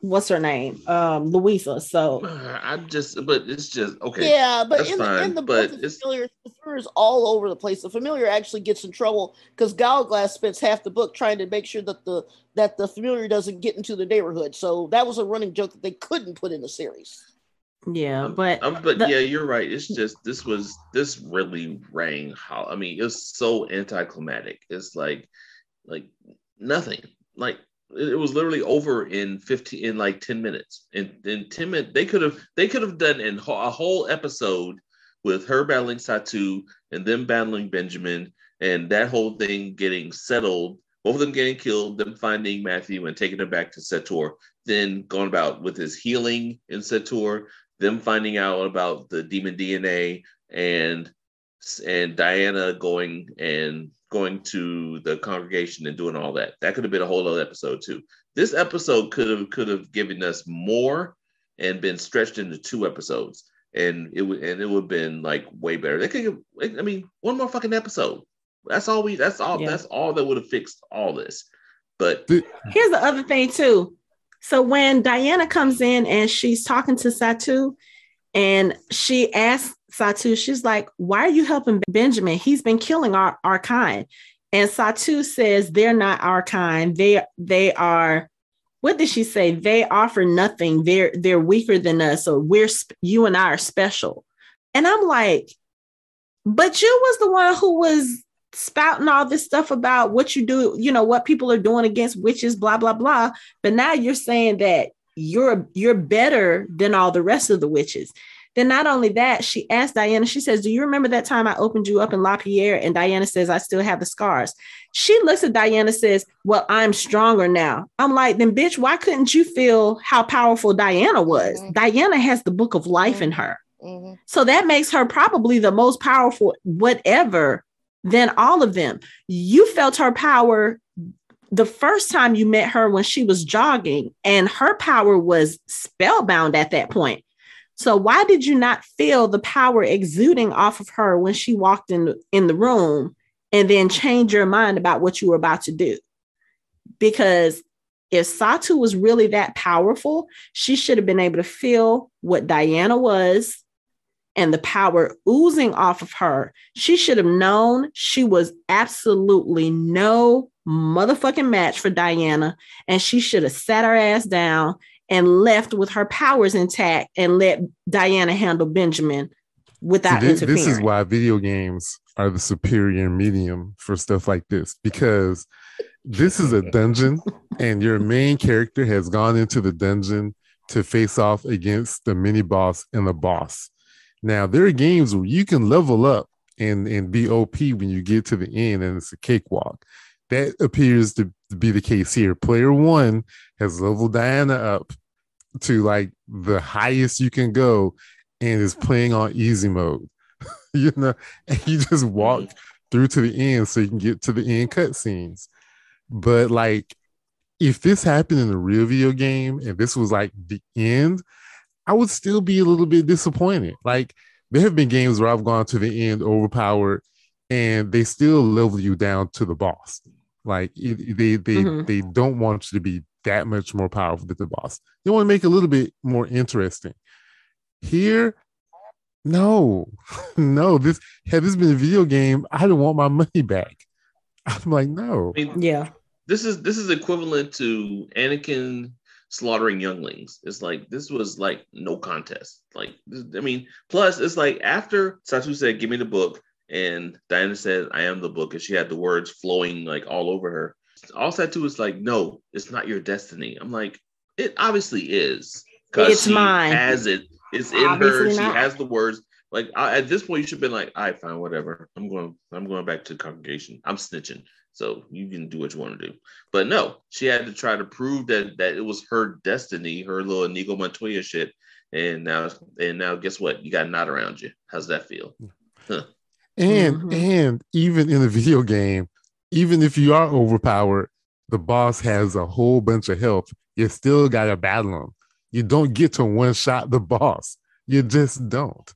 what's her name? Um Louisa. So I'm just, but it's just okay. Yeah, but that's in, the, in the but book, the it's- familiar, the familiar is all over the place. The familiar actually gets in trouble because Gallowglass spends half the book trying to make sure that the that the familiar doesn't get into the neighborhood. So that was a running joke that they couldn't put in the series. yeah, but Um, but the- yeah, you're right. It's just this was this really rang how I mean, it's so anticlimactic. It's like like nothing. Like it was literally over in 15 in like 10 minutes. In in 10 minutes, they could have they could have done in a whole episode with her battling Satu and them battling Benjamin and that whole thing getting settled, both of them getting killed, them finding Matthew and taking him back to Sept-Tours, then going about with his healing in Sept-Tours, them finding out about the demon DNA and and Diana going and going to the congregation and doing all that. That could have been a whole other episode too. This episode could have could have given us more and been stretched into two episodes. And it would and it would have been like way better. They could I mean, one more fucking episode. That's all we that's all Yeah. that's all that would have fixed all this. But here's the other thing too. So when Diana comes in and she's talking to Satu, and she asks Satu, she's like, "Why are you helping Benjamin? He's been killing our our kind." And Satu says, "They're not our kind. They they are." What did she say? They offer nothing. They're they're weaker than us, or we're you and I are special. And I'm like, but you was the one who was spouting all this stuff about what you do, you know, what people are doing against witches, blah, blah, blah. But now you're saying that you're you're better than all the rest of the witches. Then not only that, she asked Diana, she says, Do you remember that time I opened you up in La Pierre? And Diana says, I still have the scars. She looks at Diana, says, Well, I'm stronger now. I'm like, then bitch, why couldn't you feel how powerful Diana was? Mm-hmm. Diana has the book of life mm-hmm. in her. Mm-hmm. So that makes her probably the most powerful, whatever, than all of them. You felt her power the first time you met her when she was jogging, and her power was spellbound at that point. So why did you not feel the power exuding off of her when she walked in in the room and then change your mind about what you were about to do? Because if Satu was really that powerful, she should have been able to feel what Diana was and the power oozing off of her. She should have known she was absolutely no motherfucking match for Diana and she should have sat her ass down and left with her powers intact and let Diana handle Benjamin without See, this, interfering. This is why video games are the superior medium for stuff like this because this is a dungeon and your main character has gone into the dungeon to face off against the mini boss and the boss. Now there are games where you can level up and and be OP when you get to the end and it's a cakewalk. That appears to be the case here. Player one has leveled Diana up to like the highest you can go and is playing on easy mode. you know, and you just walk through to the end so you can get to the end cutscenes. But like if this happened in a real video game and this was like the end, I would still be a little bit disappointed. Like there have been games where I've gone to the end overpowered and they still level you down to the boss. Like they they mm-hmm. they don't want you to be that much more powerful than the boss. They want to make it a little bit more interesting. Here, no, no. This had this been a video game, I don't want my money back. I'm like, no. I mean, yeah. This is this is equivalent to Anakin slaughtering younglings. It's like this was like no contest. Like I mean, plus it's like after Satu said, "Give me the book," And Diana said, I am the book. And she had the words flowing like all over her. All said Satu was like, no, it's not your destiny. I'm like, it obviously is. Because it's mine. Has it. It's in obviously her. Not. She has the words. Like I, at this point, you should have been like, "I right, fine, whatever. I'm going. I'm going back to the congregation. I'm snitching, so you can do what you want to do." But no, she had to try to prove that that it was her destiny, her little Inigo Montoya shit. And now, and now, guess what? You got a knot around you. How's that feel? Hmm. Huh. And mm-hmm. and even in a video game, even if you are overpowered, the boss has a whole bunch of health. You still gotta battle him. You don't get to one shot the boss. You just don't.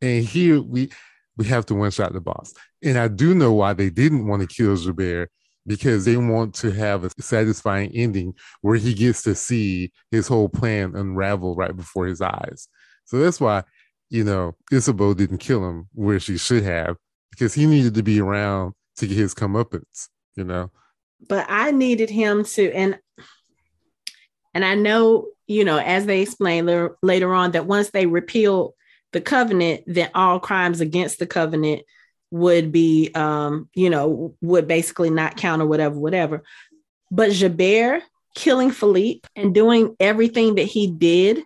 And here we we have to one shot the boss. And I do know why they didn't want to kill Gerbert because they want to have a satisfying ending where he gets to see his whole plan unravel right before his eyes. So that's why you know, Ysabeau didn't kill him where she should have because he needed to be around to get his comeuppance, you know. But I needed him to, and and I know, you know, as they explain later, later on, that once they repeal the covenant, then all crimes against the covenant would be, um, you know, would basically not count or whatever, whatever. But Gerbert killing Philippe and doing everything that he did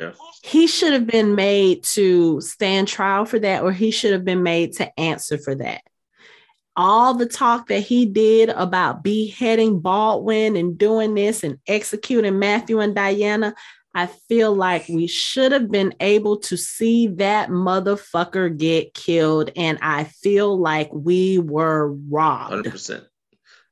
yeah. He should have been made to stand trial for that, or he should have been made to answer for that. All the talk that he did about beheading Baldwin and doing this and executing Matthew and Diana, I feel like we should have been able to see that motherfucker get killed. And I feel like we were robbed. 100%.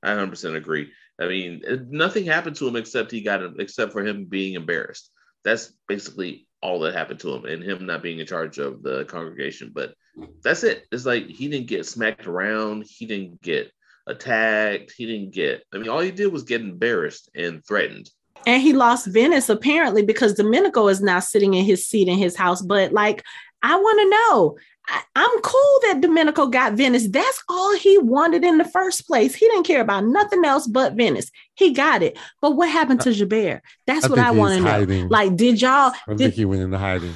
I 100% agree. I mean, nothing happened to him except he got except for him being embarrassed that's basically all that happened to him and him not being in charge of the congregation. But mm-hmm. that's it. It's like he didn't get smacked around, he didn't get attacked, he didn't get, I mean, all he did was get embarrassed and threatened. And he lost Venice apparently because Domenico is now sitting in his seat in his house. But like, I want to know I, am cool that Domenico got Venice. That's all he wanted in the first place. He didn't care about nothing else but Venice. He got it. But what happened to Gerbert? That's I what I want to know. Like, did y'all? I did, think he went into hiding.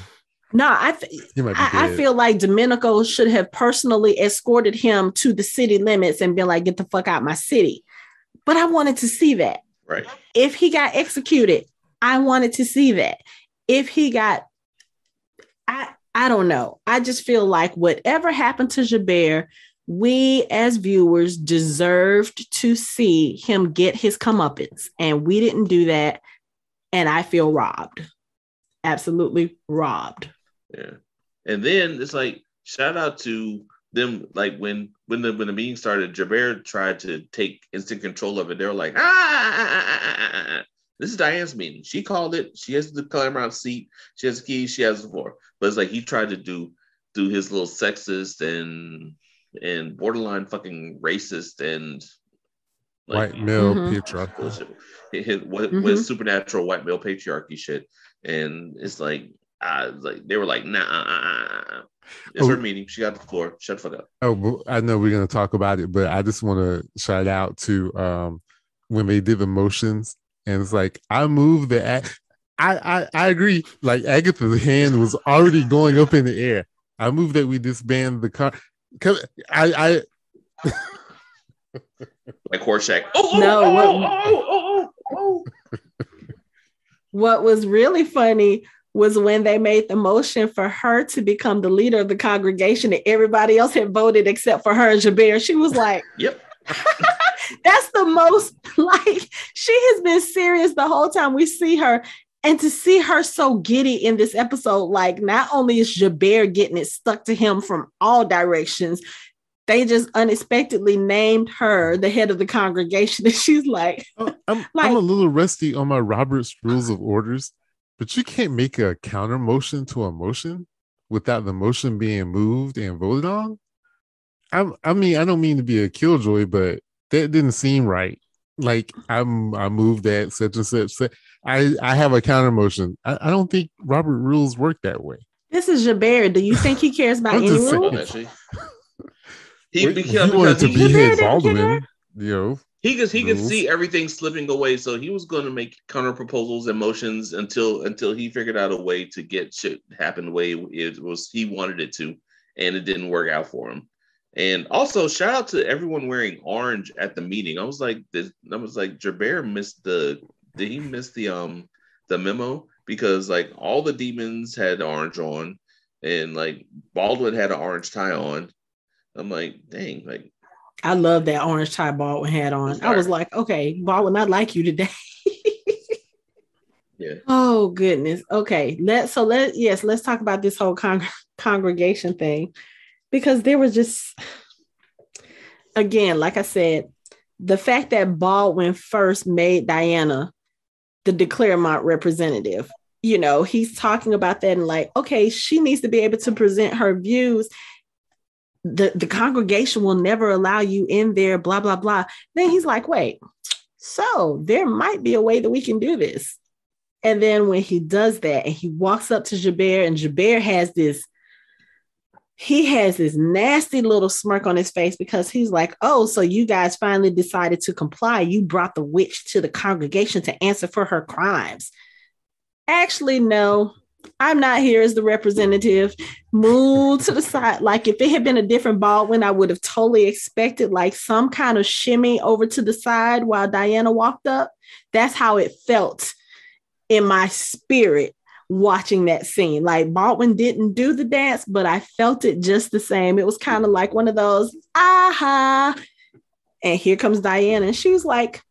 No, I, th- I, I, feel like Domenico should have personally escorted him to the city limits and been like, "Get the fuck out my city." But I wanted to see that. Right. If he got executed, I wanted to see that. If he got I I don't know. I just feel like whatever happened to Gerbert, we as viewers deserved to see him get his comeuppance, and we didn't do that. And I feel robbed, absolutely robbed. Yeah, and then it's like shout out to them. Like when when the when the meeting started, Gerbert tried to take instant control of it. They were like, ah, ah, ah, ah this is Diane's meeting. She called it. She has the Clermont seat. She has the keys. She has the floor. But it's like he tried to do do his little sexist and and borderline fucking racist and like, white male mm-hmm. patriarchy. Hit, what mm-hmm. with supernatural white male patriarchy shit, and it's like, I like they were like, nah, uh, uh, uh, it's oh, her meeting. She got the floor. Shut the fuck up. Oh, I know we're gonna talk about it, but I just want to shout out to um when they did the motions, and it's like I moved the. I, I I agree. Like Agatha's hand was already going up in the air. I moved that we disband the car because I I like Horshack. Oh, oh, no, oh, what, oh, oh, oh, oh. oh, oh. what was really funny was when they made the motion for her to become the leader of the congregation and everybody else had voted except for her and Gerbert. She was like, Yep. That's the most like she has been serious the whole time we see her. And to see her so giddy in this episode, like not only is Gerbert getting it stuck to him from all directions, they just unexpectedly named her the head of the congregation. And she's like, oh, I'm, like, I'm a little rusty on my Robert's rules of orders, but you can't make a counter motion to a motion without the motion being moved and voted on. I, I mean, I don't mean to be a killjoy, but that didn't seem right. Like I'm, I moved that such and such. such I I have a counter motion. I, I don't think Robert rules work that way. This is Gerbert. Do you think he cares about any rules? he, because, he wanted to be his Baldwin, you know. He could he could see everything slipping away, so he was going to make counter proposals and motions until until he figured out a way to get shit happen the way it was he wanted it to, and it didn't work out for him. And also shout out to everyone wearing orange at the meeting. I was like, this, I was like, Gerbert missed the did he miss the um the memo because like all the demons had orange on and like Baldwin had an orange tie on. I'm like, dang, like I love that orange tie Baldwin had on. I was like, okay, Baldwin, I like you today. yeah. Oh goodness. Okay. Let so let yes, let's talk about this whole con- congregation thing because there was just again, like I said, the fact that Baldwin first made Diana the de Clermont representative. You know, he's talking about that and like, okay, she needs to be able to present her views. The, the congregation will never allow you in there, blah, blah, blah. Then he's like, wait, so there might be a way that we can do this. And then when he does that and he walks up to Gerbert, and Gerbert has this he has this nasty little smirk on his face because he's like, Oh, so you guys finally decided to comply. You brought the witch to the congregation to answer for her crimes. Actually, no, I'm not here as the representative. Move to the side. Like if it had been a different Baldwin, I would have totally expected like some kind of shimmy over to the side while Diana walked up. That's how it felt in my spirit watching that scene. Like Baldwin didn't do the dance, but I felt it just the same. It was kind of like one of those, aha. And here comes Diana. And she was like,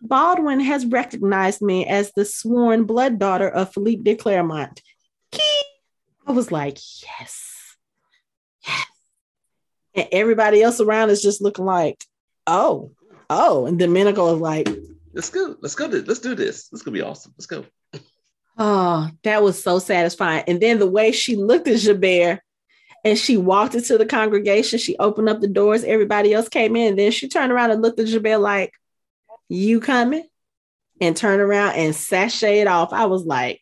Baldwin has recognized me as the sworn blood daughter of Philippe de Clermont. I was like, yes, yes. And everybody else around is just looking like, oh, oh. And Domenico is like, let's go, let's go, let's do this. This is gonna be awesome. Let's go. Oh, that was so satisfying. And then the way she looked at Gerbert and she walked into the congregation, she opened up the doors, everybody else came in. And then she turned around and looked at Gerbert like, You coming? And turned around and sashayed off. I was like,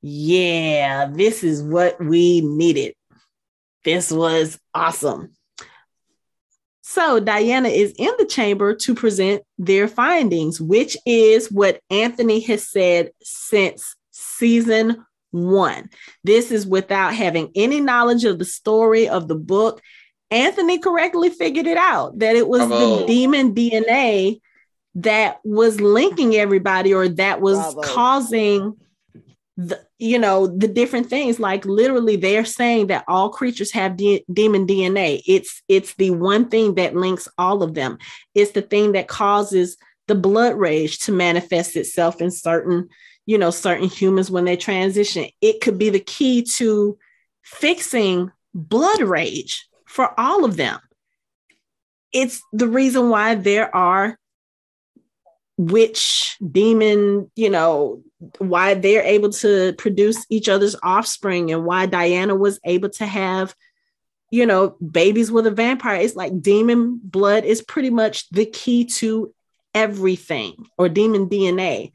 Yeah, this is what we needed. This was awesome. So Diana is in the chamber to present their findings, which is what Anthony has said since season one. This is without having any knowledge of the story of the book. Anthony correctly figured it out that it was Bravo. the demon DNA that was linking everybody or that was Bravo. causing the you know the different things like literally they're saying that all creatures have de- demon dna it's it's the one thing that links all of them it's the thing that causes the blood rage to manifest itself in certain you know certain humans when they transition. It could be the key to fixing blood rage for all of them. It's the reason why there are witch demon you know why they're able to produce each other's offspring and why diana was able to have you know babies with a vampire. It's like demon blood is pretty much the key to everything or demon dna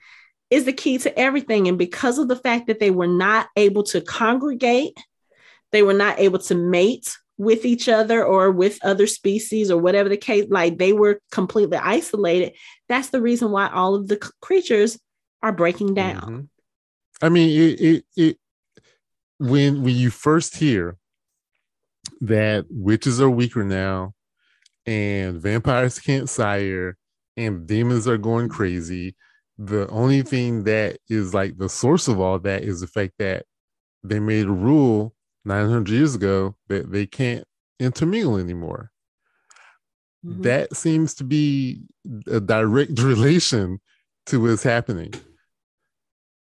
is the key to everything and because of the fact that they were not able to congregate they were not able to mate with each other or with other species or whatever the case like they were completely isolated that's the reason why all of the creatures are breaking down mm-hmm. i mean it, it it when when you first hear that witches are weaker now and vampires can't sire and demons are going crazy the only thing that is like the source of all that is the fact that they made a rule 900 years ago that they can't intermingle anymore. Mm-hmm. That seems to be a direct relation to what's happening.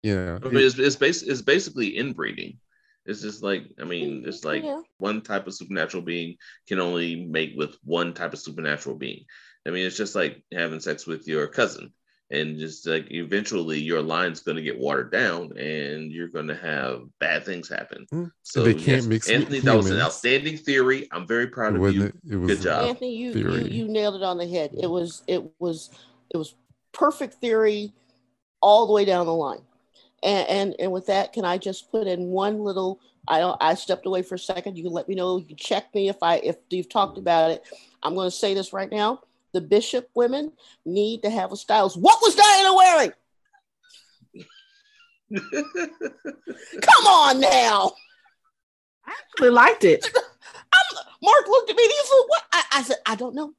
You know, I mean, it's it's, bas- it's basically inbreeding. It's just like I mean, it's like yeah. one type of supernatural being can only mate with one type of supernatural being. I mean, it's just like having sex with your cousin and just like eventually your line's going to get watered down and you're going to have bad things happen. Mm. so they can't yes, mix anthony that was an outstanding theory. I'm very proud of you. it, it was good job. Anthony you, you, you nailed it on the head. It was it was it was perfect theory all the way down the line. And and, and with that can i just put in one little I don't, I stepped away for a second. You can let me know. You can check me if I if you've talked about it. I'm going to say this right now the bishop women need to have a stylist. What was Diana wearing? Come on now. I actually liked it. I'm, Mark looked at me and he said, What? I, I, said, I don't know.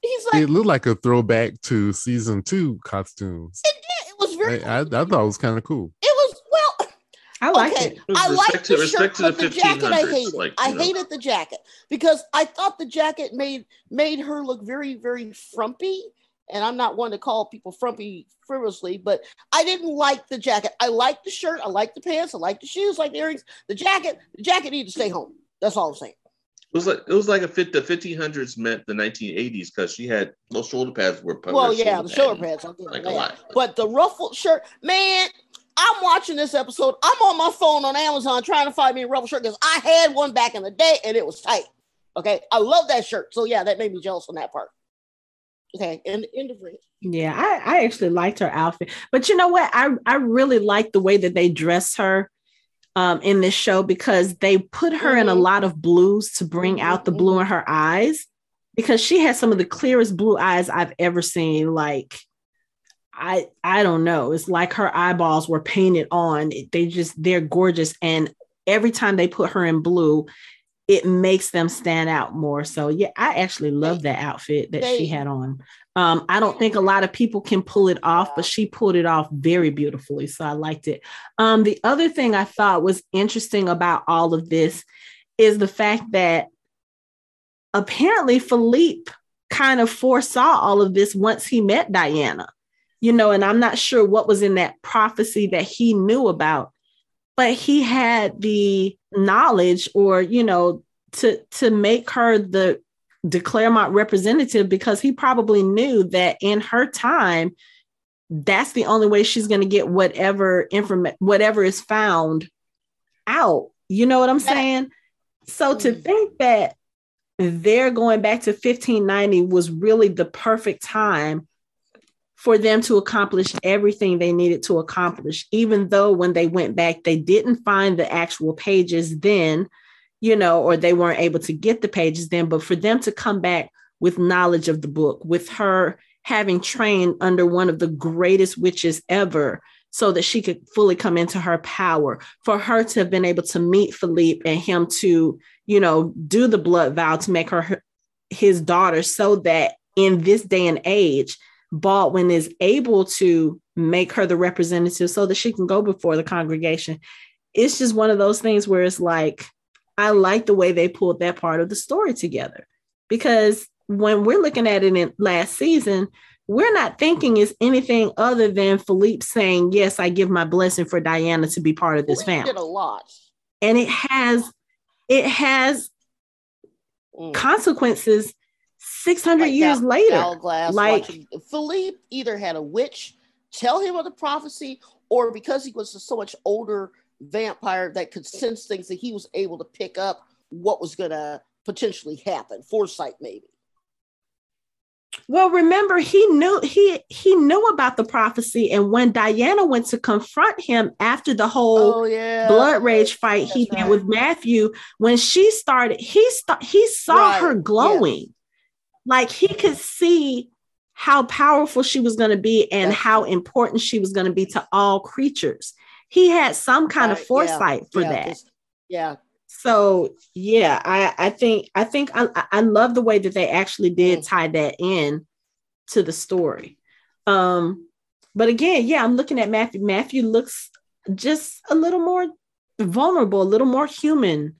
He's like, It looked like a throwback to season two costumes. It did. It was very. I, I, I thought it was kind of cool. It was, well, I like okay. it. I like the shirt, but the, the jacket I hated. Like, I know. hated the jacket because I thought the jacket made made her look very, very frumpy. And I'm not one to call people frumpy frivolously, but I didn't like the jacket. I like the shirt, I like the pants, I like the shoes, like the earrings. The jacket, the jacket needed to stay home. That's all I'm saying. It was like it was like a fit. The 1500s meant the 1980s because she had those shoulder pads were. Well, yeah, the shoulder pads. pads like a lot. But the ruffled shirt, man, I'm watching this episode. I'm on my phone on Amazon trying to find me a rebel shirt because I had one back in the day and it was tight. Okay. I love that shirt. So yeah, that made me jealous on that part. Okay. And end of. Yeah, I, I actually liked her outfit. But you know what? I, I really like the way that they dressed her um, in this show because they put her mm-hmm. in a mm-hmm. lot of blues to bring mm-hmm. out the blue in her eyes because she has some of the clearest blue eyes I've ever seen. Like I I don't know. It's like her eyeballs were painted on. They just they're gorgeous and every time they put her in blue, it makes them stand out more. So yeah, I actually love that outfit that she had on. Um, I don't think a lot of people can pull it off, but she pulled it off very beautifully. So I liked it. Um, the other thing I thought was interesting about all of this is the fact that apparently Philippe kind of foresaw all of this once he met Diana you know, and I'm not sure what was in that prophecy that he knew about, but he had the knowledge or, you know, to to make her the de Clermont representative because he probably knew that in her time, that's the only way she's going to get whatever information, whatever is found out. You know what I'm saying? So to mm. think that they're going back to 1590 was really the perfect time for them to accomplish everything they needed to accomplish, even though when they went back, they didn't find the actual pages then, you know, or they weren't able to get the pages then. But for them to come back with knowledge of the book, with her having trained under one of the greatest witches ever, so that she could fully come into her power, for her to have been able to meet Philippe and him to, you know, do the blood vow to make her his daughter, so that in this day and age, Baldwin is able to make her the representative so that she can go before the congregation. It's just one of those things where it's like, I like the way they pulled that part of the story together because when we're looking at it in last season, we're not thinking it's anything other than Philippe saying, Yes, I give my blessing for Diana to be part of this family. Did a lot. And it has it has mm. consequences 600 like years later. like watching. Philippe either had a witch tell him of the prophecy, or because he was so much older vampire that could sense things that he was able to pick up what was going to potentially happen. Foresight, maybe. Well, remember he knew he he knew about the prophecy, and when Diana went to confront him after the whole oh, yeah. blood rage fight That's he right. did with Matthew, when she started, he st- he saw right. her glowing, yes. Like he could see how powerful she was going to be and how important she was going to be to all creatures. He had some kind right. of foresight yeah. for yeah. that. Yeah, so yeah, I I think I think I I love the way that they actually did mm. tie that in to the story. Um, but again, yeah, I'm looking at Matthew. Matthew looks just a little more vulnerable, a little more human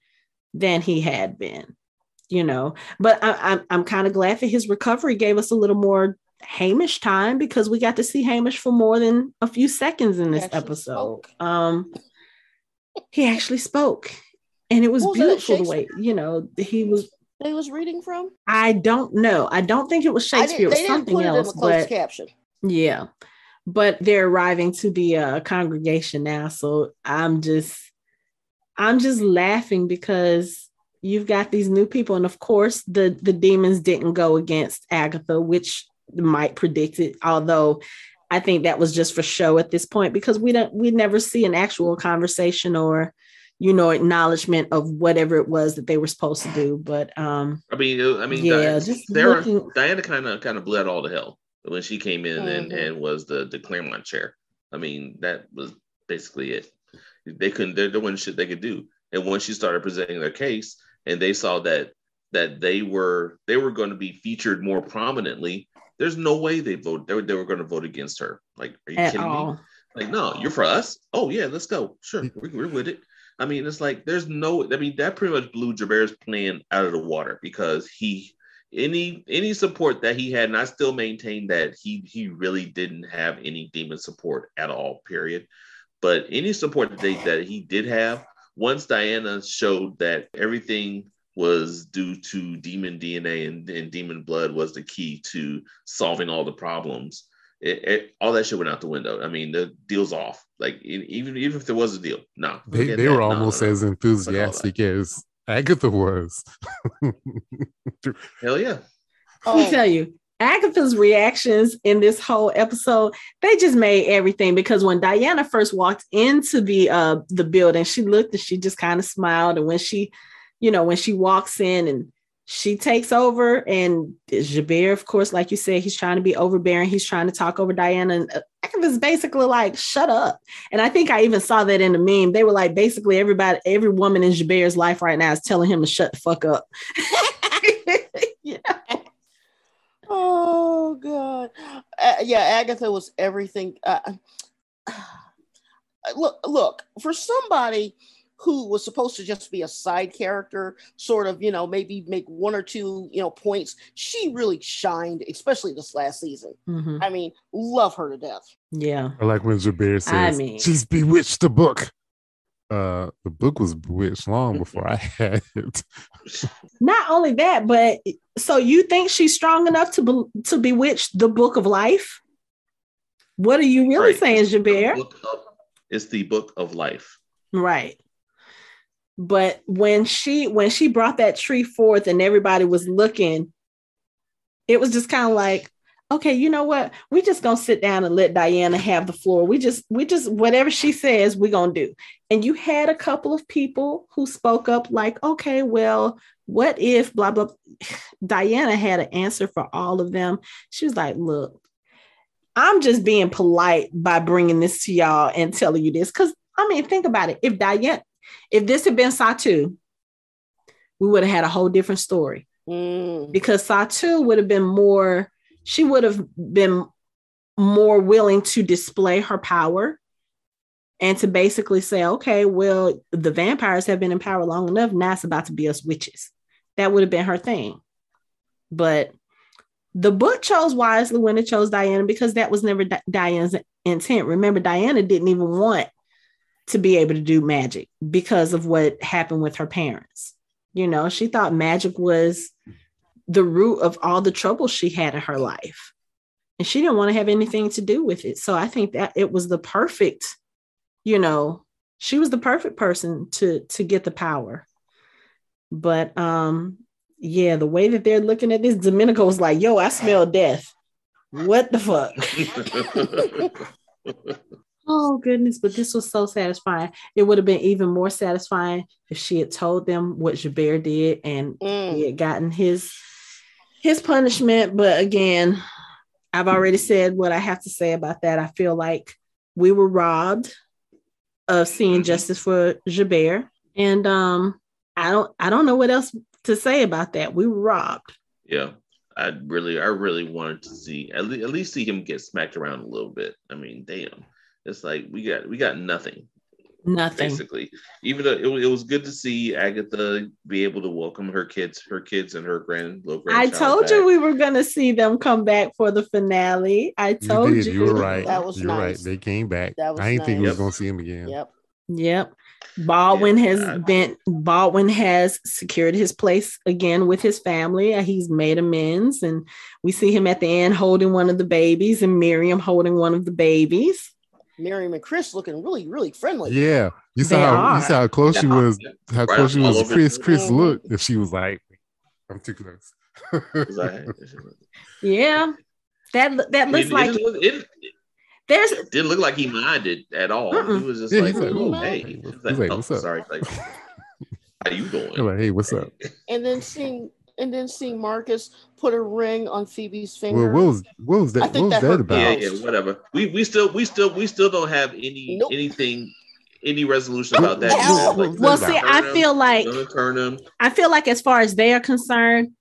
than he had been, you know. But I, I'm, I'm kind of glad that his recovery gave us a little more Hamish time because we got to see Hamish for more than a few seconds in this episode. Spoke. Um, he actually spoke and it was beautiful the way you know he was he was reading from i don't know i don't think it was shakespeare it was something else but caption yeah but they're arriving to the uh, congregation now so i'm just i'm just laughing because you've got these new people and of course the the demons didn't go against agatha which might predict it although i think that was just for show at this point because we don't we never see an actual conversation or you know, acknowledgement of whatever it was that they were supposed to do. But um I mean, I mean, yeah, Diana, just Sarah, looking... Diana kind of kind of bled all to hell when she came in mm-hmm. and, and was the the Clermont chair. I mean, that was basically it. They couldn't. They're doing shit they could do. And once she started presenting their case, and they saw that that they were they were going to be featured more prominently, there's no way they vote. They were, they were going to vote against her. Like, are you At kidding all. me? Like, no, you're for us. Oh yeah, let's go. Sure, we're, we're with it. I mean, it's like there's no. I mean, that pretty much blew Gerbert's plan out of the water because he any any support that he had, and I still maintain that he he really didn't have any demon support at all. Period. But any support that they that he did have, once Diana showed that everything was due to demon DNA and, and demon blood was the key to solving all the problems it, it, all that shit went out the window. I mean, the deal's off. Like even even if there was a deal, no. They, they were almost no, no, as enthusiastic as Agatha was. Hell yeah! Let me oh. tell you, Agatha's reactions in this whole episode, they just made everything because when Diana first walked into the uh the building, she looked and she just kind of smiled. And when she, you know, when she walks in and she takes over and Gerbert, of course, like you said, he's trying to be overbearing. He's trying to talk over Diana. And Agatha's basically like, shut up. And I think I even saw that in the meme. They were like, basically everybody, every woman in Gerbert's life right now is telling him to shut the fuck up. yeah. Oh God. Uh, yeah, Agatha was everything. Uh, look, look, for somebody who was supposed to just be a side character, sort of, you know, maybe make one or two, you know, points. She really shined, especially this last season. Mm-hmm. I mean, love her to death. Yeah. I like when Gerbert says, I mean, she's bewitched the book. Uh, the book was bewitched long before I had it. Not only that, but so you think she's strong enough to be, to bewitch the book of life? What are you really right. saying, Gerbert? It's the book of life. Right but when she when she brought that tree forth and everybody was looking it was just kind of like okay you know what? We just gonna sit down and let diana have the floor. We just we just whatever she says we're gonna do. And you had a couple of people who spoke up like okay well what if blah blah. Diana had an answer for all of them. She was like look i'm just being polite by bringing this to y'all and telling you this. Because i mean think about it. If diana if this had been Satu, we would have had a whole different story. Mm. Because Satu would have been more, she would have been more willing to display her power and to basically say, okay, well, the vampires have been in power long enough. Now it's about to be us witches. That would have been her thing. But the book chose wisely when it chose Diana because that was never Di- Diana's intent. Remember, Diana didn't even want to be able to do magic because of what happened with her parents. You know, she thought magic was the root of all the trouble she had in her life. And she didn't want to have anything to do with it. So I think that it was the perfect, you know, she was the perfect person to to get the power. But um yeah, the way that they're looking at this, Domenico was like, yo, I smell death. What the fuck? oh goodness, but this was so satisfying. It would have been even more satisfying if she had told them what Gerbert did and Mm. he had gotten his his punishment. But again, I've already said what I have to say about that. I feel like we were robbed of seeing justice for Gerbert. And um, I don't I don't know what else to say about that. We were robbed. Yeah, I really, I really wanted to see at, le- at least see him get smacked around a little bit. I mean, damn, it's like we got we got nothing Nothing. basically. Even though it, it was good to see Agatha be able to welcome her kids, her kids and her grand little I grandchild. told you we were gonna see them come back for the finale. I told you. did. You were right. That was You're right. They came back. That was I didn't think we nice. was gonna see him again. Yep. Yep. Baldwin Yeah, has God. been Baldwin has secured his place again with his family. Uh, He's made amends, and we see him at the end holding one of the babies, and Miriam holding one of the babies. Miriam and Chris looking really, really friendly. Yeah. You saw They how are. you saw how close she Yeah. was, how Right close she was. Chris. Chris Mhm. looked and she was like, I'm too close. Yeah, that that looks it, like it, it, there's it didn't look like he minded at all. Mm-mm. He was just Yeah, like, he's like, oh, "Oh, hey, he's He's like, like, oh, "What's up?" sorry, like, how you doing? Like, hey, what's up? And then seeing and then seeing Marcus put a ring on Phoebe's Well, finger. what was what was I that? think What was that that about? yeah, yeah, whatever. We we still we still we still don't have any Nope. anything any resolution about that. Hell. Like, well. See, turn I him, feel like gonna turn him. I feel like as far as they are concerned,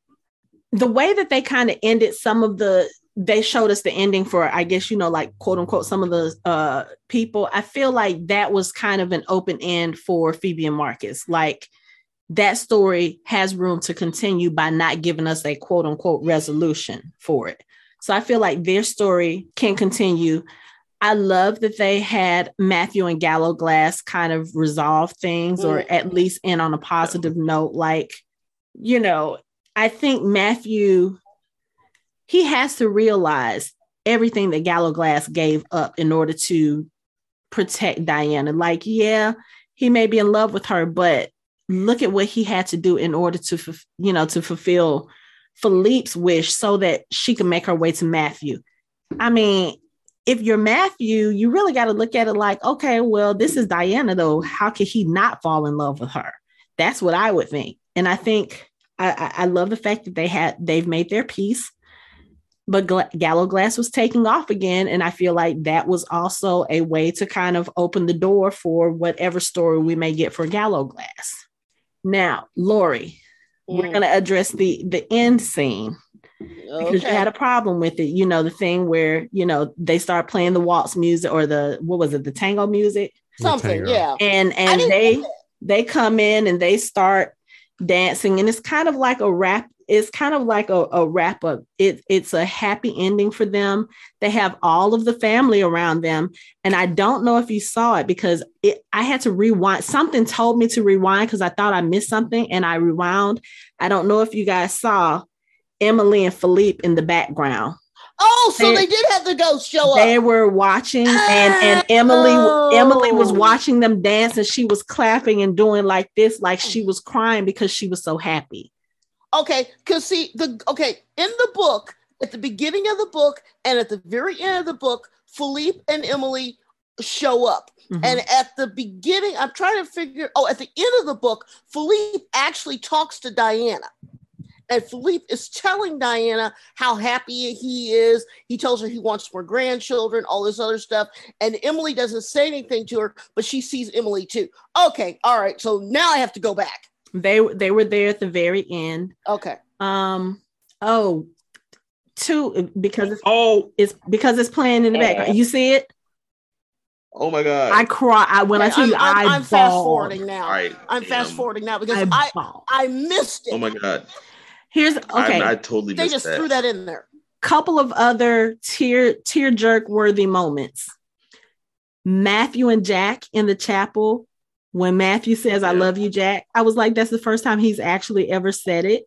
the way that they kind of ended some of the they showed us the ending for I guess you know like quote unquote some of the uh people. I feel like that was kind of an open end for Phoebe and Marcus. Like that story has room to continue by not giving us a quote unquote resolution for it. So I feel like their story can continue. I love that they had Matthew and Gallowglass kind of resolve things or at mm-hmm. least end on a positive note. Like, you know, I think Matthew, he has to realize everything that Gallowglass gave up in order to protect Diana. Like, yeah, he may be in love with her, but look at what he had to do in order to, you know, to fulfill Philippe's wish so that she could make her way to Matthew. I mean, if you're Matthew, you really got to look at it like, okay, well, this is Diana, though. How could he not fall in love with her? That's what I would think. And I think I, I, love the fact that they had they've made their peace. But Gla- Gallowglass was taking off again, and I feel like that was also a way to kind of open the door for whatever story we may get for Gallowglass. Now, Lori, we're Mm. going to address the the end scene because you had a problem with it. You know, the thing where, you know, they start playing the waltz music or the what was it, the tango music. Something, yeah. And and they they come in and they start dancing and it's kind of like a rap it's kind of like a, a wrap up. It, it's a happy ending for them. They have all of the family around them. And i don't know if you saw it because it, i had to rewind. Something told me to rewind because i thought i missed something and i rewound. I don't know if you guys saw emily and philippe in the background. Oh, so They- they did have the ghost show they were watching and and ah, Emily Oh. Emily was watching them dance and she was clapping and doing like this like she was crying because she was so happy. Okay, because see the okay in the book at the beginning of the book and at the very end of the book, Philippe and Emily show up. Mhm. And at the beginning, I'm trying to figure. Oh, at the end of the book, Philippe actually talks to Diana. And Philippe is telling Diana how happy he is. He tells her he wants more grandchildren, all this other stuff. And Emily doesn't say anything to her, but she sees Emily too. Okay, all right. So now I have to go back. They they were there at the very end. Okay. Um oh two because it's, Oh, it's because it's playing in the background. You see it? oh my god! I cry. I, when I Okay, tell I'm, I'm, I I'm fast forwarding now. I I'm fast forwarding now because I, I. I missed it. Oh my god! Here's I, okay. I totally they missed just that. threw that in there. couple of other tear tear jerk worthy moments. Matthew and Jack in the chapel when Matthew says I love you Jack. I was like that's the first time he's actually ever said it.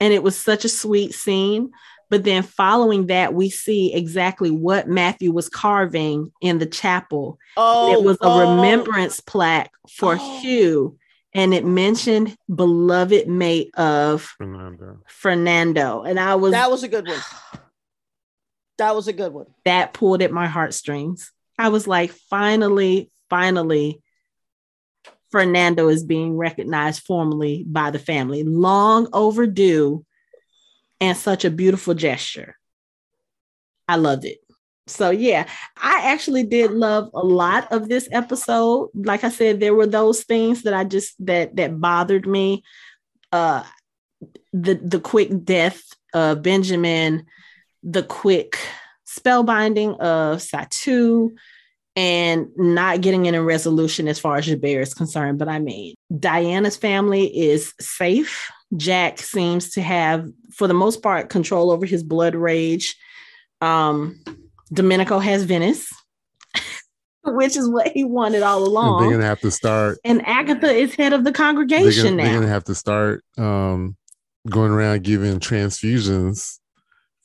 And it was such a sweet scene, but then following that we see exactly what Matthew was carving in the chapel. Oh, it was a oh, remembrance plaque for Oh. Hugh and it mentioned beloved mate of Fernando. Fernando and I was That was a good one. That was a good one. that pulled at my heartstrings. I was like, finally, finally, Fernando is being recognized formally by the family. Long overdue and such a beautiful gesture. I loved it. So, yeah, I actually did love a lot of this episode. Like I said, there were those things that I just that that bothered me. Uh the the quick death of Benjamin, the quick spellbinding of Satu and not getting in a resolution as far as Jabir is concerned. But I mean, Diana's family is safe. Jack seems to have, for the most part, control over his blood rage. Um, Domenico has Venice, which is what he wanted all And they're gonna have to start. And Agatha is head of the They're congregation gonna, they're gonna have to start um, going around giving transfusions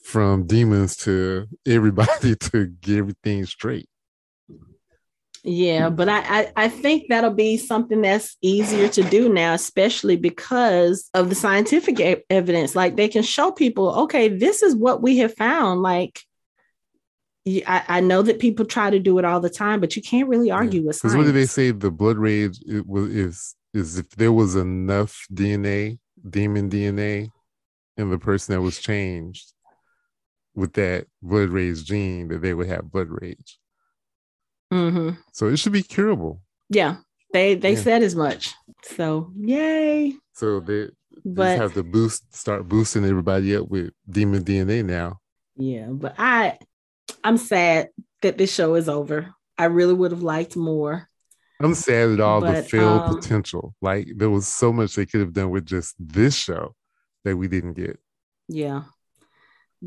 from demons to everybody to get everything straight. Yeah, but I, I I think that'll be something that's easier to do now, especially because of the scientific e- evidence. Like they can show people, okay, this is what we have found. Like, I, I know that people try to do it all the time, but you can't really argue with Because science. what do they say? The blood rage it was is is if there was enough DNA, demon DNA, in the person that was changed with that blood rage gene, that they would have blood rage. Hmm So it should be curable. Yeah, they they Yeah. said as much. So yay! So they But just have to boost, start boosting everybody up with demon DNA now. Yeah, but I I'm sad that this show is over. I really would have liked more. I'm sad at all the But, failed um, potential. Like there was so much they could have done with just this show that we didn't get. Yeah.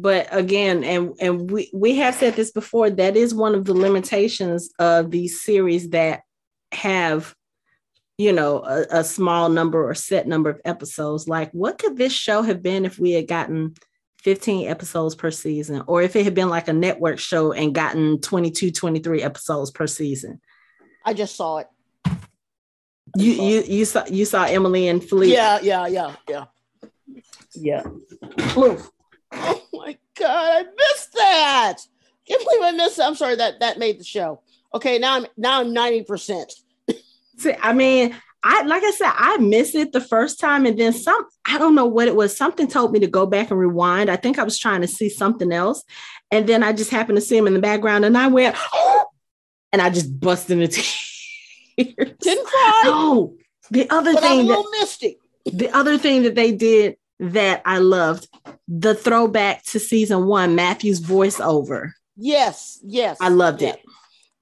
But again, and and we we have said this before, that is one of the limitations of these series that have you know a, a small number or set number of episodes like what could this show have been if we had gotten 15 episodes per season or if it had been like a network show and gotten 22 23 episodes per season I just saw it. you you you saw you saw emily and philippe Yeah, yeah, yeah, yeah. yeah Oof. Oh my god, I missed that. I Can't believe I missed that. I'm sorry that that made the show. Okay, now I'm now I'm 90%. See, I mean, I like I said, I missed it the first time, and then some. I don't know what it was. Something told me to go back and rewind. I think I was trying to see something else, and then I just happened to see him in the background, and I went, oh, and I just busted into tears. Didn't cry, No, the other but thing that little misty. the other thing that they did that I loved the throwback to season one, Matthew's voiceover. Yes, yes. I loved yeah. it.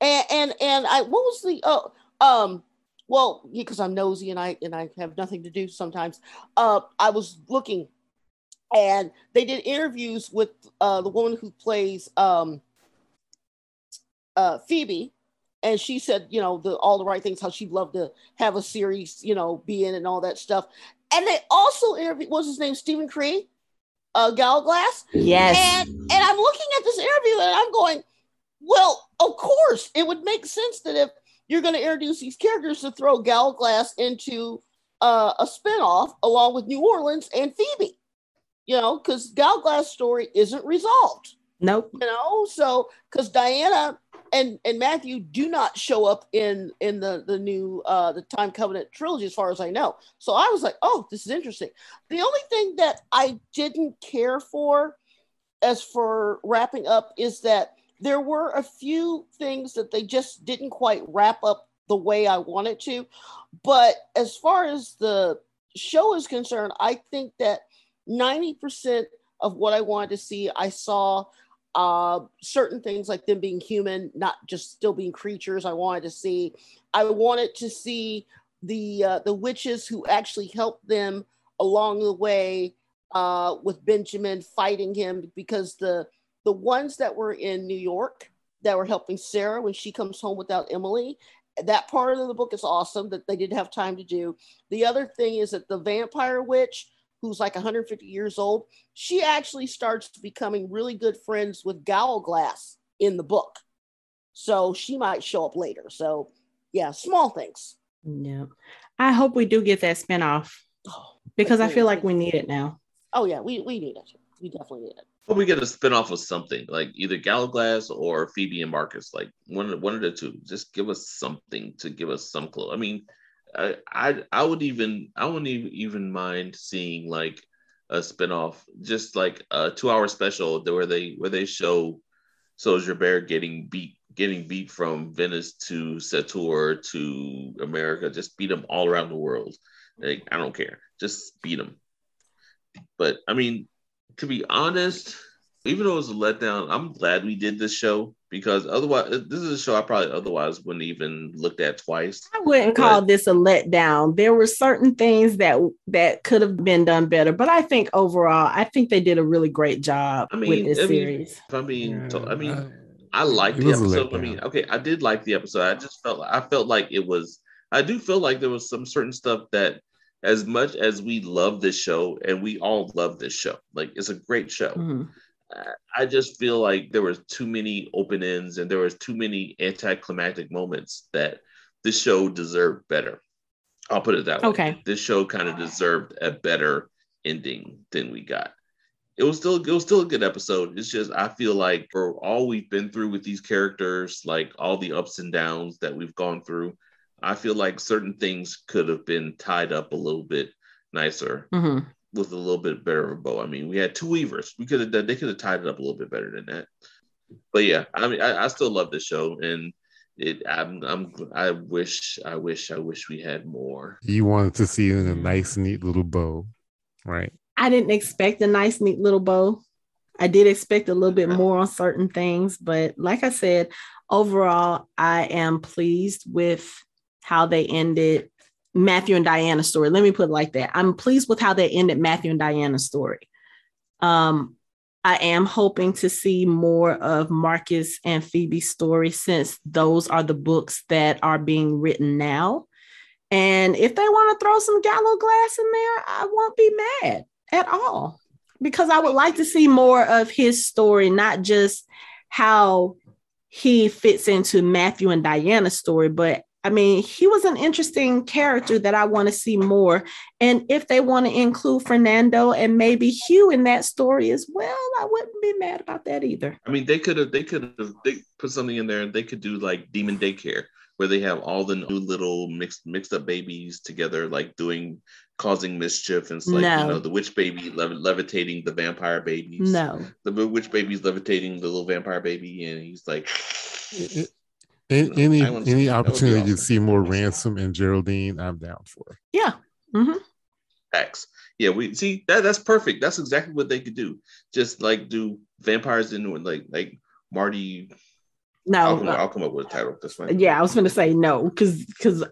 And and and I what was the oh um well because I'm nosy and I and I have nothing to do sometimes. Uh I was looking and they did interviews with uh the woman who plays um uh Phoebe and she said, you know, the all the right things, how she'd love to have a series, you know, be in and all that stuff. And they also interviewed what's his name, Steven Cree, uh Gallowglass. Yes. And and I'm looking at this interview and I'm going, well, of course, it would make sense that if you're going to introduce these characters to throw Gallowglass into uh, a spinoff along with New Orleans and Phoebe, you know, because Gallowglass' story isn't resolved, nope. you know. So because Diana and and Matthew do not show up in in the the new uh the Time Covenant trilogy, as far as I know. So I was like, oh, this is interesting. The only thing that I didn't care for, as for wrapping up, is that there were a few things that they just didn't quite wrap up the way I wanted to. But as far as the show is concerned, I think that 90% of what I wanted to see. I saw uh, certain things like them being human, not just still being creatures. I wanted to see. I wanted to see the uh, the witches who actually helped them along the way uh, with Benjamin fighting him because the the ones that were in New York that were helping Sarah when she comes home without Emily. That part of the book is awesome that they didn't have time to do. The other thing is that the vampire witch, who's like 150 years old, she actually starts becoming really good friends with Gallowglass in the book. So she might show up later. So yeah, small things. Yeah. I hope we do get that spinoff oh, because I feel like we need it now. Oh yeah, we, we need it. We definitely need it. But we get a spinoff of something like either Gallowglass or Phoebe and Marcus, like one one of the two. Just give us something to give us some clue. I mean, I I, I would even I wouldn't even, mind seeing like a spinoff, just like a two hour special where they where they show Soldier Bear getting beat getting beat from Venice to Sator to America, just beat them all around the world. Like I don't care, just beat them. But I mean, to be honest, even though it was a letdown, I'm glad we did this show because otherwise, this is a show I probably otherwise wouldn't even looked at twice. I wouldn't but, call this a letdown. There were certain things that that could have been done better, but I think overall, I think they did a really great job I mean, with this I mean, series. I mean, yeah, I mean, I, I liked the episode. I mean, okay, I did like the episode. I just felt I felt like it was. I do feel like there was some certain stuff that as much as we love this show and we all love this show like it's a great show mm-hmm. I just feel like there was too many open ends and there was too many anticlimactic moments that this show deserved better. I'll put it that way. Okay. This show kind of deserved a better ending than we got. It was still it was still a good episode. It's just i feel like for all we've been through with these characters like all the ups and downs that we've gone through I feel like certain things could have been tied up a little bit nicer. Mm-hmm. With a little bit better of a bow. I mean, we had two weavers. We could have done. They could have tied it up a little bit better than that. But yeah, I mean, I, I still love the show, and it. I'm, I'm. I wish. I wish. I wish we had more. You wanted to see it in a nice, neat little bow, right? I didn't expect a nice, neat little bow. I did expect a little bit more on certain things, but like I said, overall, I am pleased with how they ended Matthew and Diana's story. Let me put it like that. I'm pleased with how they ended Matthew and Diana's story. Um, I am hoping to see more of Marcus and Phoebe's story since those are the books that are being written now. And if they want to throw some Gallowglass in there, I won't be mad at all because I would like to see more of his story, not just how he fits into Matthew and Diana's story, but I mean, he was an interesting character that I want to see more. And if they want to include Fernando and maybe Hugh in that story as well, I wouldn't be mad about that either. I mean, they could have they could have they put something in there and they could do like demon daycare where they have all the new little mixed mixed up babies together, like doing causing mischief and it's like no. you know the witch baby lev- levitating the vampire babies. No, the witch baby's levitating the little vampire baby, and he's like. It, any any opportunity awesome. to see more ransom and Geraldine, I'm down for. Yeah. Mm-hmm. X. Yeah, we see that. That's perfect. That's exactly what they could do. Just like do vampires in like like Marty. No, I'll come, I'll come up with a title. That's fine. Yeah, I was going to say no because because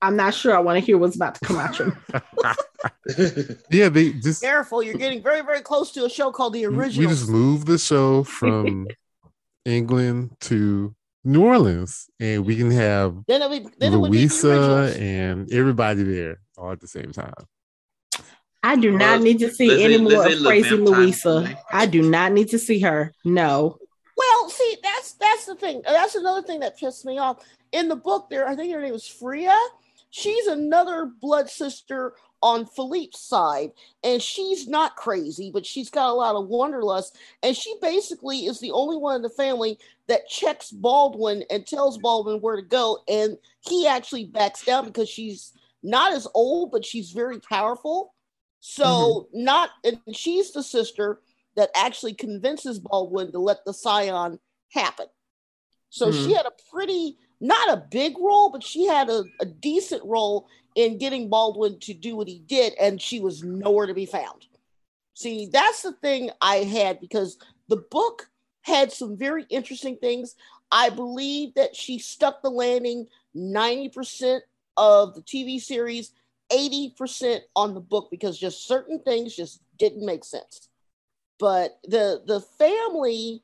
I'm not sure I want to hear what's about to come out. yeah, they just careful. You're getting very very close to a show called The Original. We just moved the show from England to New Orleans, and we can have then it would, then Louisa and everybody there all at the same time. I do not need to see any more of crazy Louisa. I do not need to see her. No. Well, see, that's that's the thing. That's another thing that pissed me off. In the book, there, I think her name was Freya. She's another blood sister on Philippe's side, and she's not crazy, but she's got a lot of wanderlust. And she basically is the only one in the family that checks Baldwin and tells Baldwin where to go. And he actually backs down because she's not as old, but she's very powerful. So, mm-hmm. not, and she's the sister that actually convinces Baldwin to let the scion happen. So, mm-hmm. she had a pretty, not a big role, but she had a, a decent role in getting Baldwin to do what he did, and she was nowhere to be found. See, that's the thing I had because the book had some very interesting things. I believe that she stuck the landing 90% of the TV series, 80% on the book because just certain things just didn't make sense. But the the family,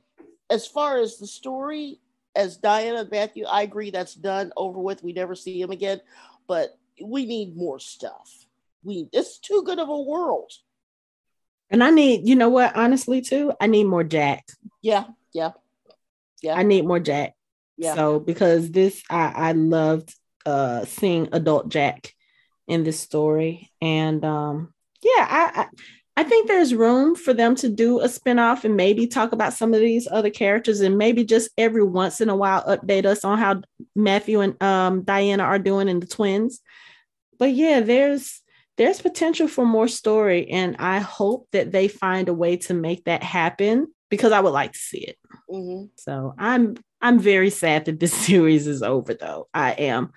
as far as the story, as Diana and Matthew, I agree that's done over with. We never see him again, but we need more stuff. We it's too good of a world. And I need, you know what, honestly, too, I need more Jack. Yeah, yeah. Yeah. I need more Jack. Yeah. So because this I, I loved uh seeing adult Jack in this story. And um yeah, I, I I think there's room for them to do a spinoff and maybe talk about some of these other characters and maybe just every once in a while update us on how Matthew and um, Diana are doing in the twins. But yeah, there's there's potential for more story and I hope that they find a way to make that happen because I would like to see it. Mm-hmm. So I'm I'm very sad that this series is over though. I am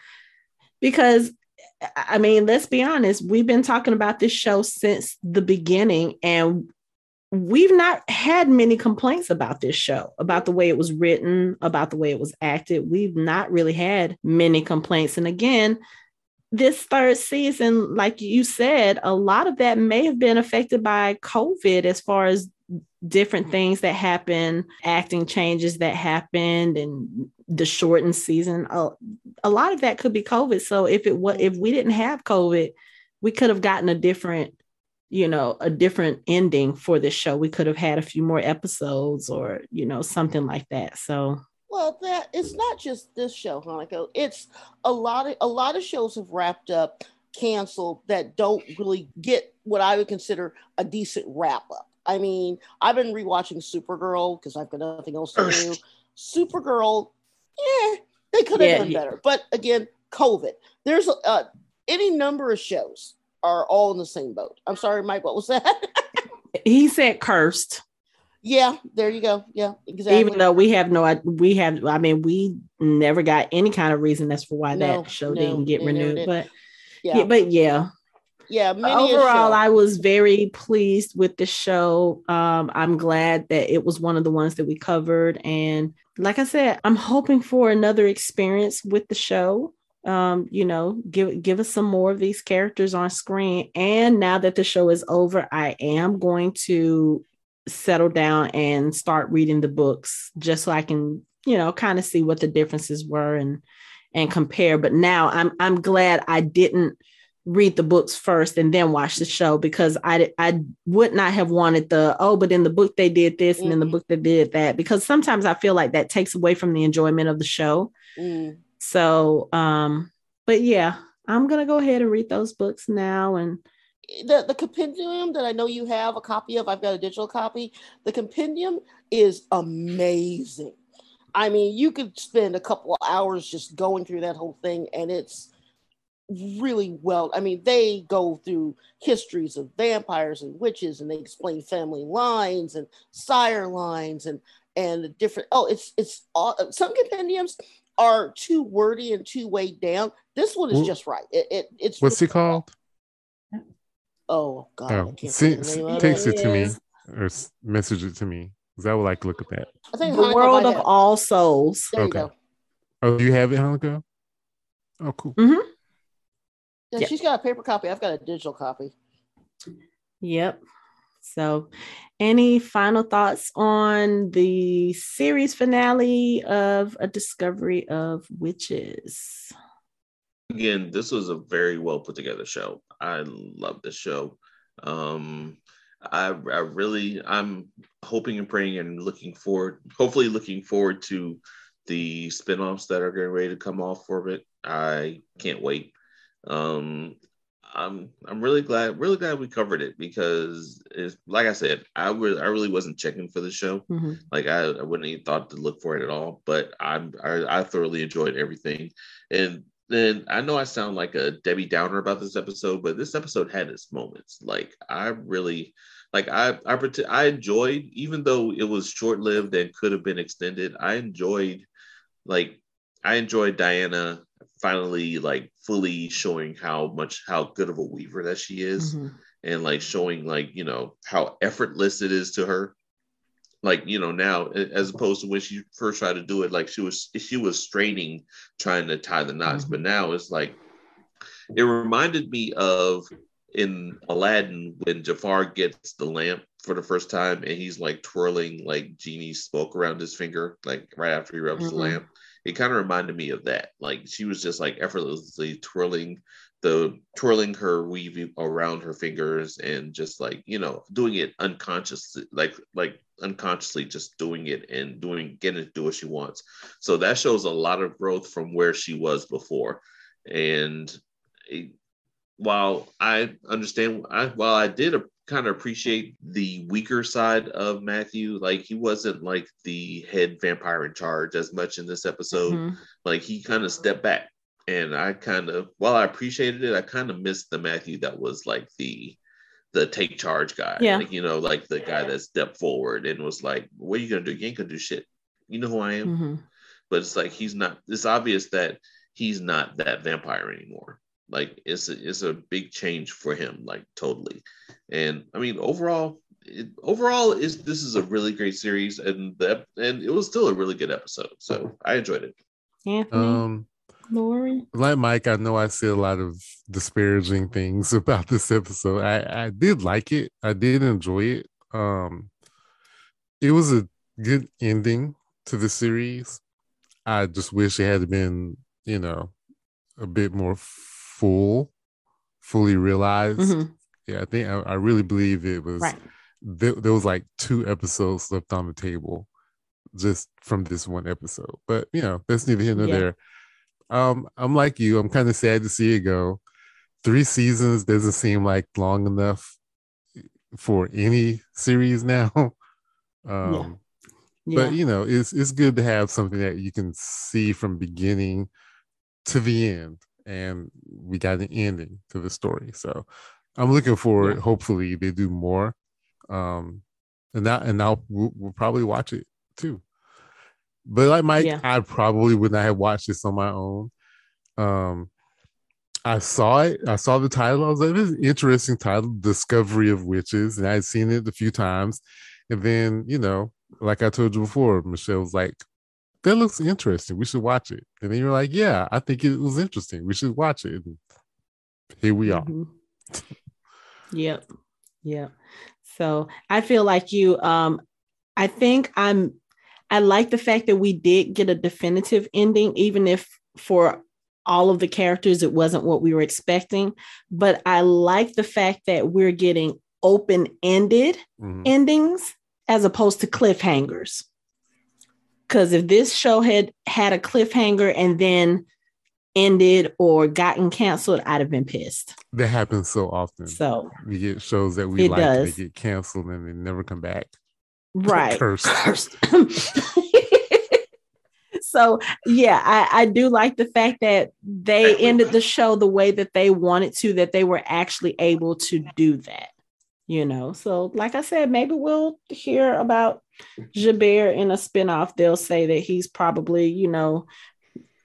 because I mean, let's be honest, we've been talking about this show since the beginning, and we've not had many complaints about this show, about the way it was written, about the way it was acted. We've not really had many complaints. And again, this third season, like you said, a lot of that may have been affected by COVID as far as different things that happen, acting changes that happened, and the shortened season. A, a lot of that could be COVID. So if it was, if we didn't have COVID, we could have gotten a different, you know, a different ending for this show. We could have had a few more episodes, or you know, something like that. So. Well, that it's not just this show, Hanako. It's a lot of a lot of shows have wrapped up, canceled that don't really get what I would consider a decent wrap up. I mean, I've been rewatching Supergirl because I've got nothing else to do. Supergirl, yeah, they could have yeah, done yeah. better. But again, COVID. There's uh, any number of shows are all in the same boat. I'm sorry, Mike. What was that? he said cursed. Yeah, there you go. Yeah, exactly. Even though we have no, we have. I mean, we never got any kind of reason as for why no, that show no, didn't get renewed. But yeah. yeah, but yeah, yeah overall i was very pleased with the show. Um, i'm glad that it was one of the ones that we covered. And like i said i'm hoping for another experience with the show. Um, you know give give us some more of these characters on screen. And now that the show is over i am going to settle down and start reading the books just so i can you know kind of see what the differences were and and compare. But now i'm i'm glad i didn't read the books first and then watch the show because I I would not have wanted the oh but in the book they did this mm-hmm. and in the mm-hmm. book they did that because sometimes I feel like that takes away from the enjoyment of the show. Mm. So um but yeah, I'm going to go ahead and read those books now and the the compendium that I know you have a copy of, I've got a digital copy. The compendium is amazing. I mean, you could spend a couple of hours just going through that whole thing and it's really well. I mean, they go through histories of vampires and witches, and they explain family lines and sire lines and and the different. Oh, it's it's all, some compendiums are too wordy and too weighed down. This one is just right. It, it it's what's really it called? Oh God! Oh, see, takes it to me or message it to me because I would like to look at that. I think the world of all souls. There okay. Oh, you have it, Hanukkah? Oh, cool. Mm-hmm. Yeah, yep. she's got a paper copy. I've got a digital copy. Yep. So, any final thoughts on the series finale of A Discovery of Witches? Again, this was a very well put together show. I love this show. Um, I, I really, I'm hoping and praying and looking forward, hopefully, looking forward to the spin-offs that are getting ready to come off for it. I can't wait. Um, I'm I'm really glad really glad we covered it because it's like I said I was I really wasn't checking for the show. Mm-hmm. like I, I wouldn't even thought to look for it at all but I'm I, I thoroughly enjoyed everything. And then I know I sound like a Debbie Downer about this episode but this episode had its moments. Like I really like I I I enjoyed even though it was short lived and could have been extended I enjoyed like I enjoyed Diana finally like fully showing how much how good of a weaver that she is. Mm-hmm. and like showing like you know how effortless it is to her like you know now as opposed to when she first tried to do it like she was she was straining trying to tie the knots mm-hmm. but now it's like it reminded me of in aladdin when jafar gets the lamp for the first time and he's like twirling like genie smoke around his finger like right after he rubs mm-hmm. the lamp it kind of reminded me of that. Like she was just like effortlessly twirling the twirling her weave around her fingers and just like you know doing it unconsciously like like unconsciously just doing it and doing getting to do what she wants. So that shows a lot of growth from where she was before. And it, while i understand I, while i did a, kind of appreciate the weaker side of matthew like he wasn't like the head vampire in charge as much in this episode mm-hmm. like he kind of stepped back and I kind of, while I appreciated it, I kind of missed the Matthew that was like the the take charge guy. Yeah. Like, you know, like the guy that stepped forward and was like, What are you gonna do? You ain't gonna do shit. You know who I am? Mm-hmm. But it's like he's not it's obvious that he's not that vampire anymore. Like it's a, it's a big change for him, like totally. And I mean, overall, it, overall is this is a really great series, and the and it was still a really good episode. So I enjoyed it. Anthony. Um, Lori? Like Mike, I know I see a lot of disparaging things about this episode. I, I did like it. I did enjoy it. Um, it was a good ending to the series. I just wish it had been, you know, a bit more full, fully realized. Mm-hmm. Yeah, I think I, I, really believe it was. Right. There, there was like two episodes left on the table just from this one episode. But you know, that's neither here nor yeah. there um, I'm like you. I'm kind of sad to see it go. Three seasons doesn't seem like long enough for any series now. Um, yeah. But you know, it's it's good to have something that you can see from beginning to the end, and we got an ending to the story. So I'm looking forward. Yeah. Hopefully, they do more. Um, and that and now we'll, we'll probably watch it too. But like Mike, yeah. I probably would not have watched this on my own. Um, I saw it. I saw the title. I was like, "This is interesting title, Discovery of Witches," and I had seen it a few times. And then, you know, like I told you before, Michelle was like, "That looks interesting. We should watch it." And then you're like, "Yeah, I think it was interesting. We should watch it." And here we are. Mm-hmm. yep. Yep. So I feel like you. Um, I think I'm I like the fact that we did get a definitive ending, even if for all of the characters it wasn't what we were expecting. But I like the fact that we're getting open ended mm-hmm. endings as opposed to cliffhangers. Because if this show had had a cliffhanger and then ended or gotten canceled, I'd have been pissed. That happens so often. So we get shows that we like, does. they get canceled and they never come back. Right. Cursed. Cursed. so yeah, I, I do like the fact that they ended the show the way that they wanted to, that they were actually able to do that. You know, so like I said, maybe we'll hear about Gerbert in a spinoff. They'll say that he's probably, you know,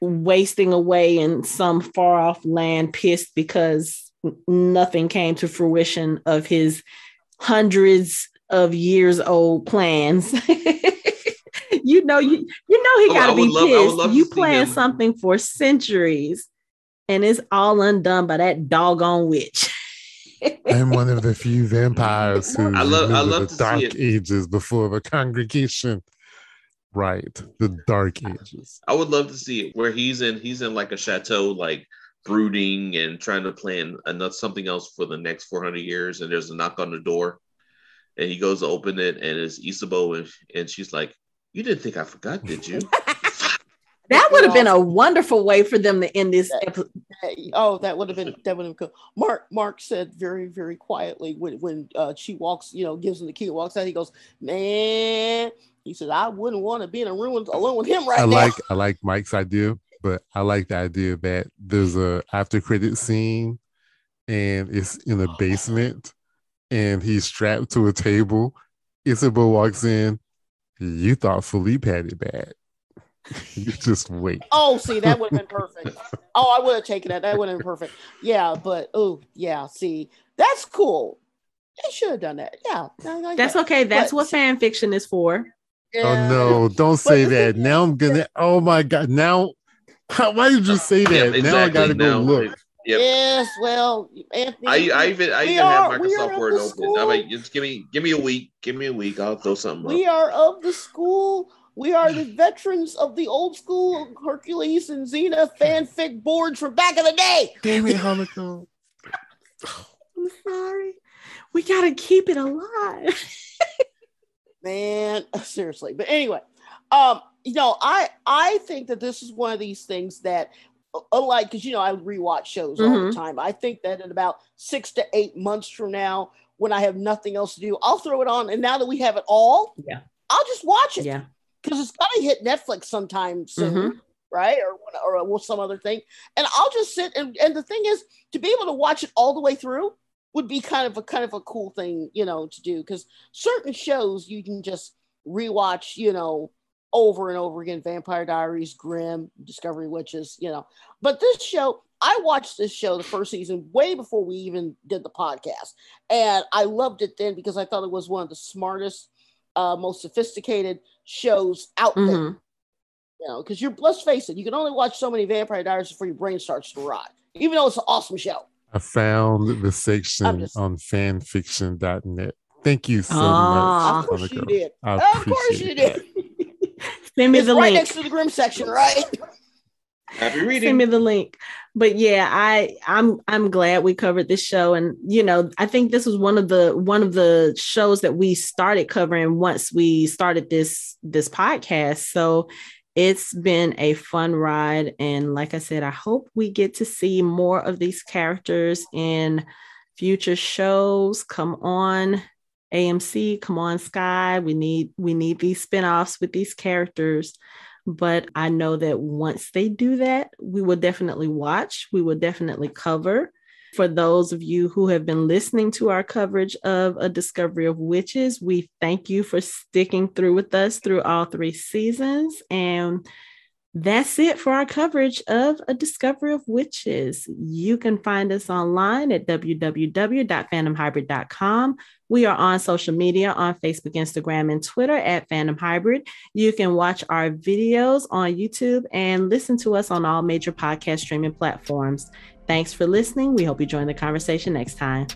wasting away in some far off land, pissed because nothing came to fruition of his hundreds of years old plans. you know, you you know he got to be love, pissed. You plan something for centuries, and it's all undone by that doggone witch. I'm one of the few vampires who I love, I love the dark ages before the congregation. Right, the dark ages. I would love to see it where he's in. He's in like a chateau, like brooding and trying to plan another something else for the next 400 years. And there's a knock on the door, and he goes to open it, and it's Ysabeau, and, and she's like, "You didn't think I forgot, did you?" that would have been a wonderful way for them to end this episode. Oh, that would have been that would have been cool. Mark Mark said very very quietly when when uh, she walks, you know, gives him the key, walks out. He goes, "Man," he said, "I wouldn't want to be in a room alone with him right I now." I like I like Mike's idea, but I like the idea that there's a after credit scene, and it's in a basement and he's strapped to a table. Ysabeau walks in. You thought Philippe had it bad. you just wait. Oh, see, that would have been perfect. oh, I would have taken that. That would have been perfect. Yeah, but oh, yeah, see, that's cool. They should have done that. Yeah. Like That's that. okay. That's But- what fan fiction is for. Oh, yeah. Oh no, don't say that. Now I'm gonna oh my god. Now why did you say that? Yeah, Now I gotta go Now, look. Yep. Yes, well, Anthony. I, I even I even are- have Microsoft Word open. school- I'm like, just give me give me a week. Give me a week. I'll throw something we up. are of the school. We are the veterans of the old school Hercules and Xena fanfic boards from back in the day. Damn it, Hanukkah. I'm sorry. We gotta keep it alive. man seriously but anyway um you know i i think that this is one of these things that uh, unlike because you know i rewatch shows all the Mhm. time i think that in about six to eight months from now when i have nothing else to do i'll throw it on and now that we have it all Yeah. i'll just watch it Yeah. Because it's gonna hit netflix sometime soon Mhm. right? Or or, or some other thing. And i'll just sit and and the thing is to be able to watch it all the way through would be kind of a kind of a cool thing you know to do. Because certain shows you can just rewatch you know over and over again. Vampire diaries Grimm discovery witches you know. But this show i watched this show the first season way before we even did the podcast. And i loved it then because i thought it was one of the smartest uh, most sophisticated shows out there Mhm. you know, because you're let's face it, you can only watch so many Vampire Diaries before your brain starts to rot. Even though it's an awesome show. I found the section just- on fanfiction.net. Thank you so Ah. of much. course you did. I Of course you did. Send me It's the right link. next to the Grimm section, right? Happy Send reading. me the link. But yeah, I I'm I'm glad we covered this show, and you know I think this was one of the one of the shows that we started covering once we started this this podcast. So it's been a fun ride, and like I said, I hope we get to see more of these characters in future shows. Come on. AMC, come on, Sky. We need we need these spin-offs with these characters. But I know that once they do that, we will definitely watch, we will definitely cover. For those of you who have been listening to our coverage of A Discovery of Witches, we thank you for sticking through with us through all three seasons. And that's it for our coverage of A Discovery of Witches. You can find us online at www.fandomhybrid.com. We are on social media on Facebook, Instagram, and Twitter at Fandom Hybrid. You can watch our videos on YouTube and listen to us on all major podcast streaming platforms. Thanks for listening. We hope you join the conversation next time.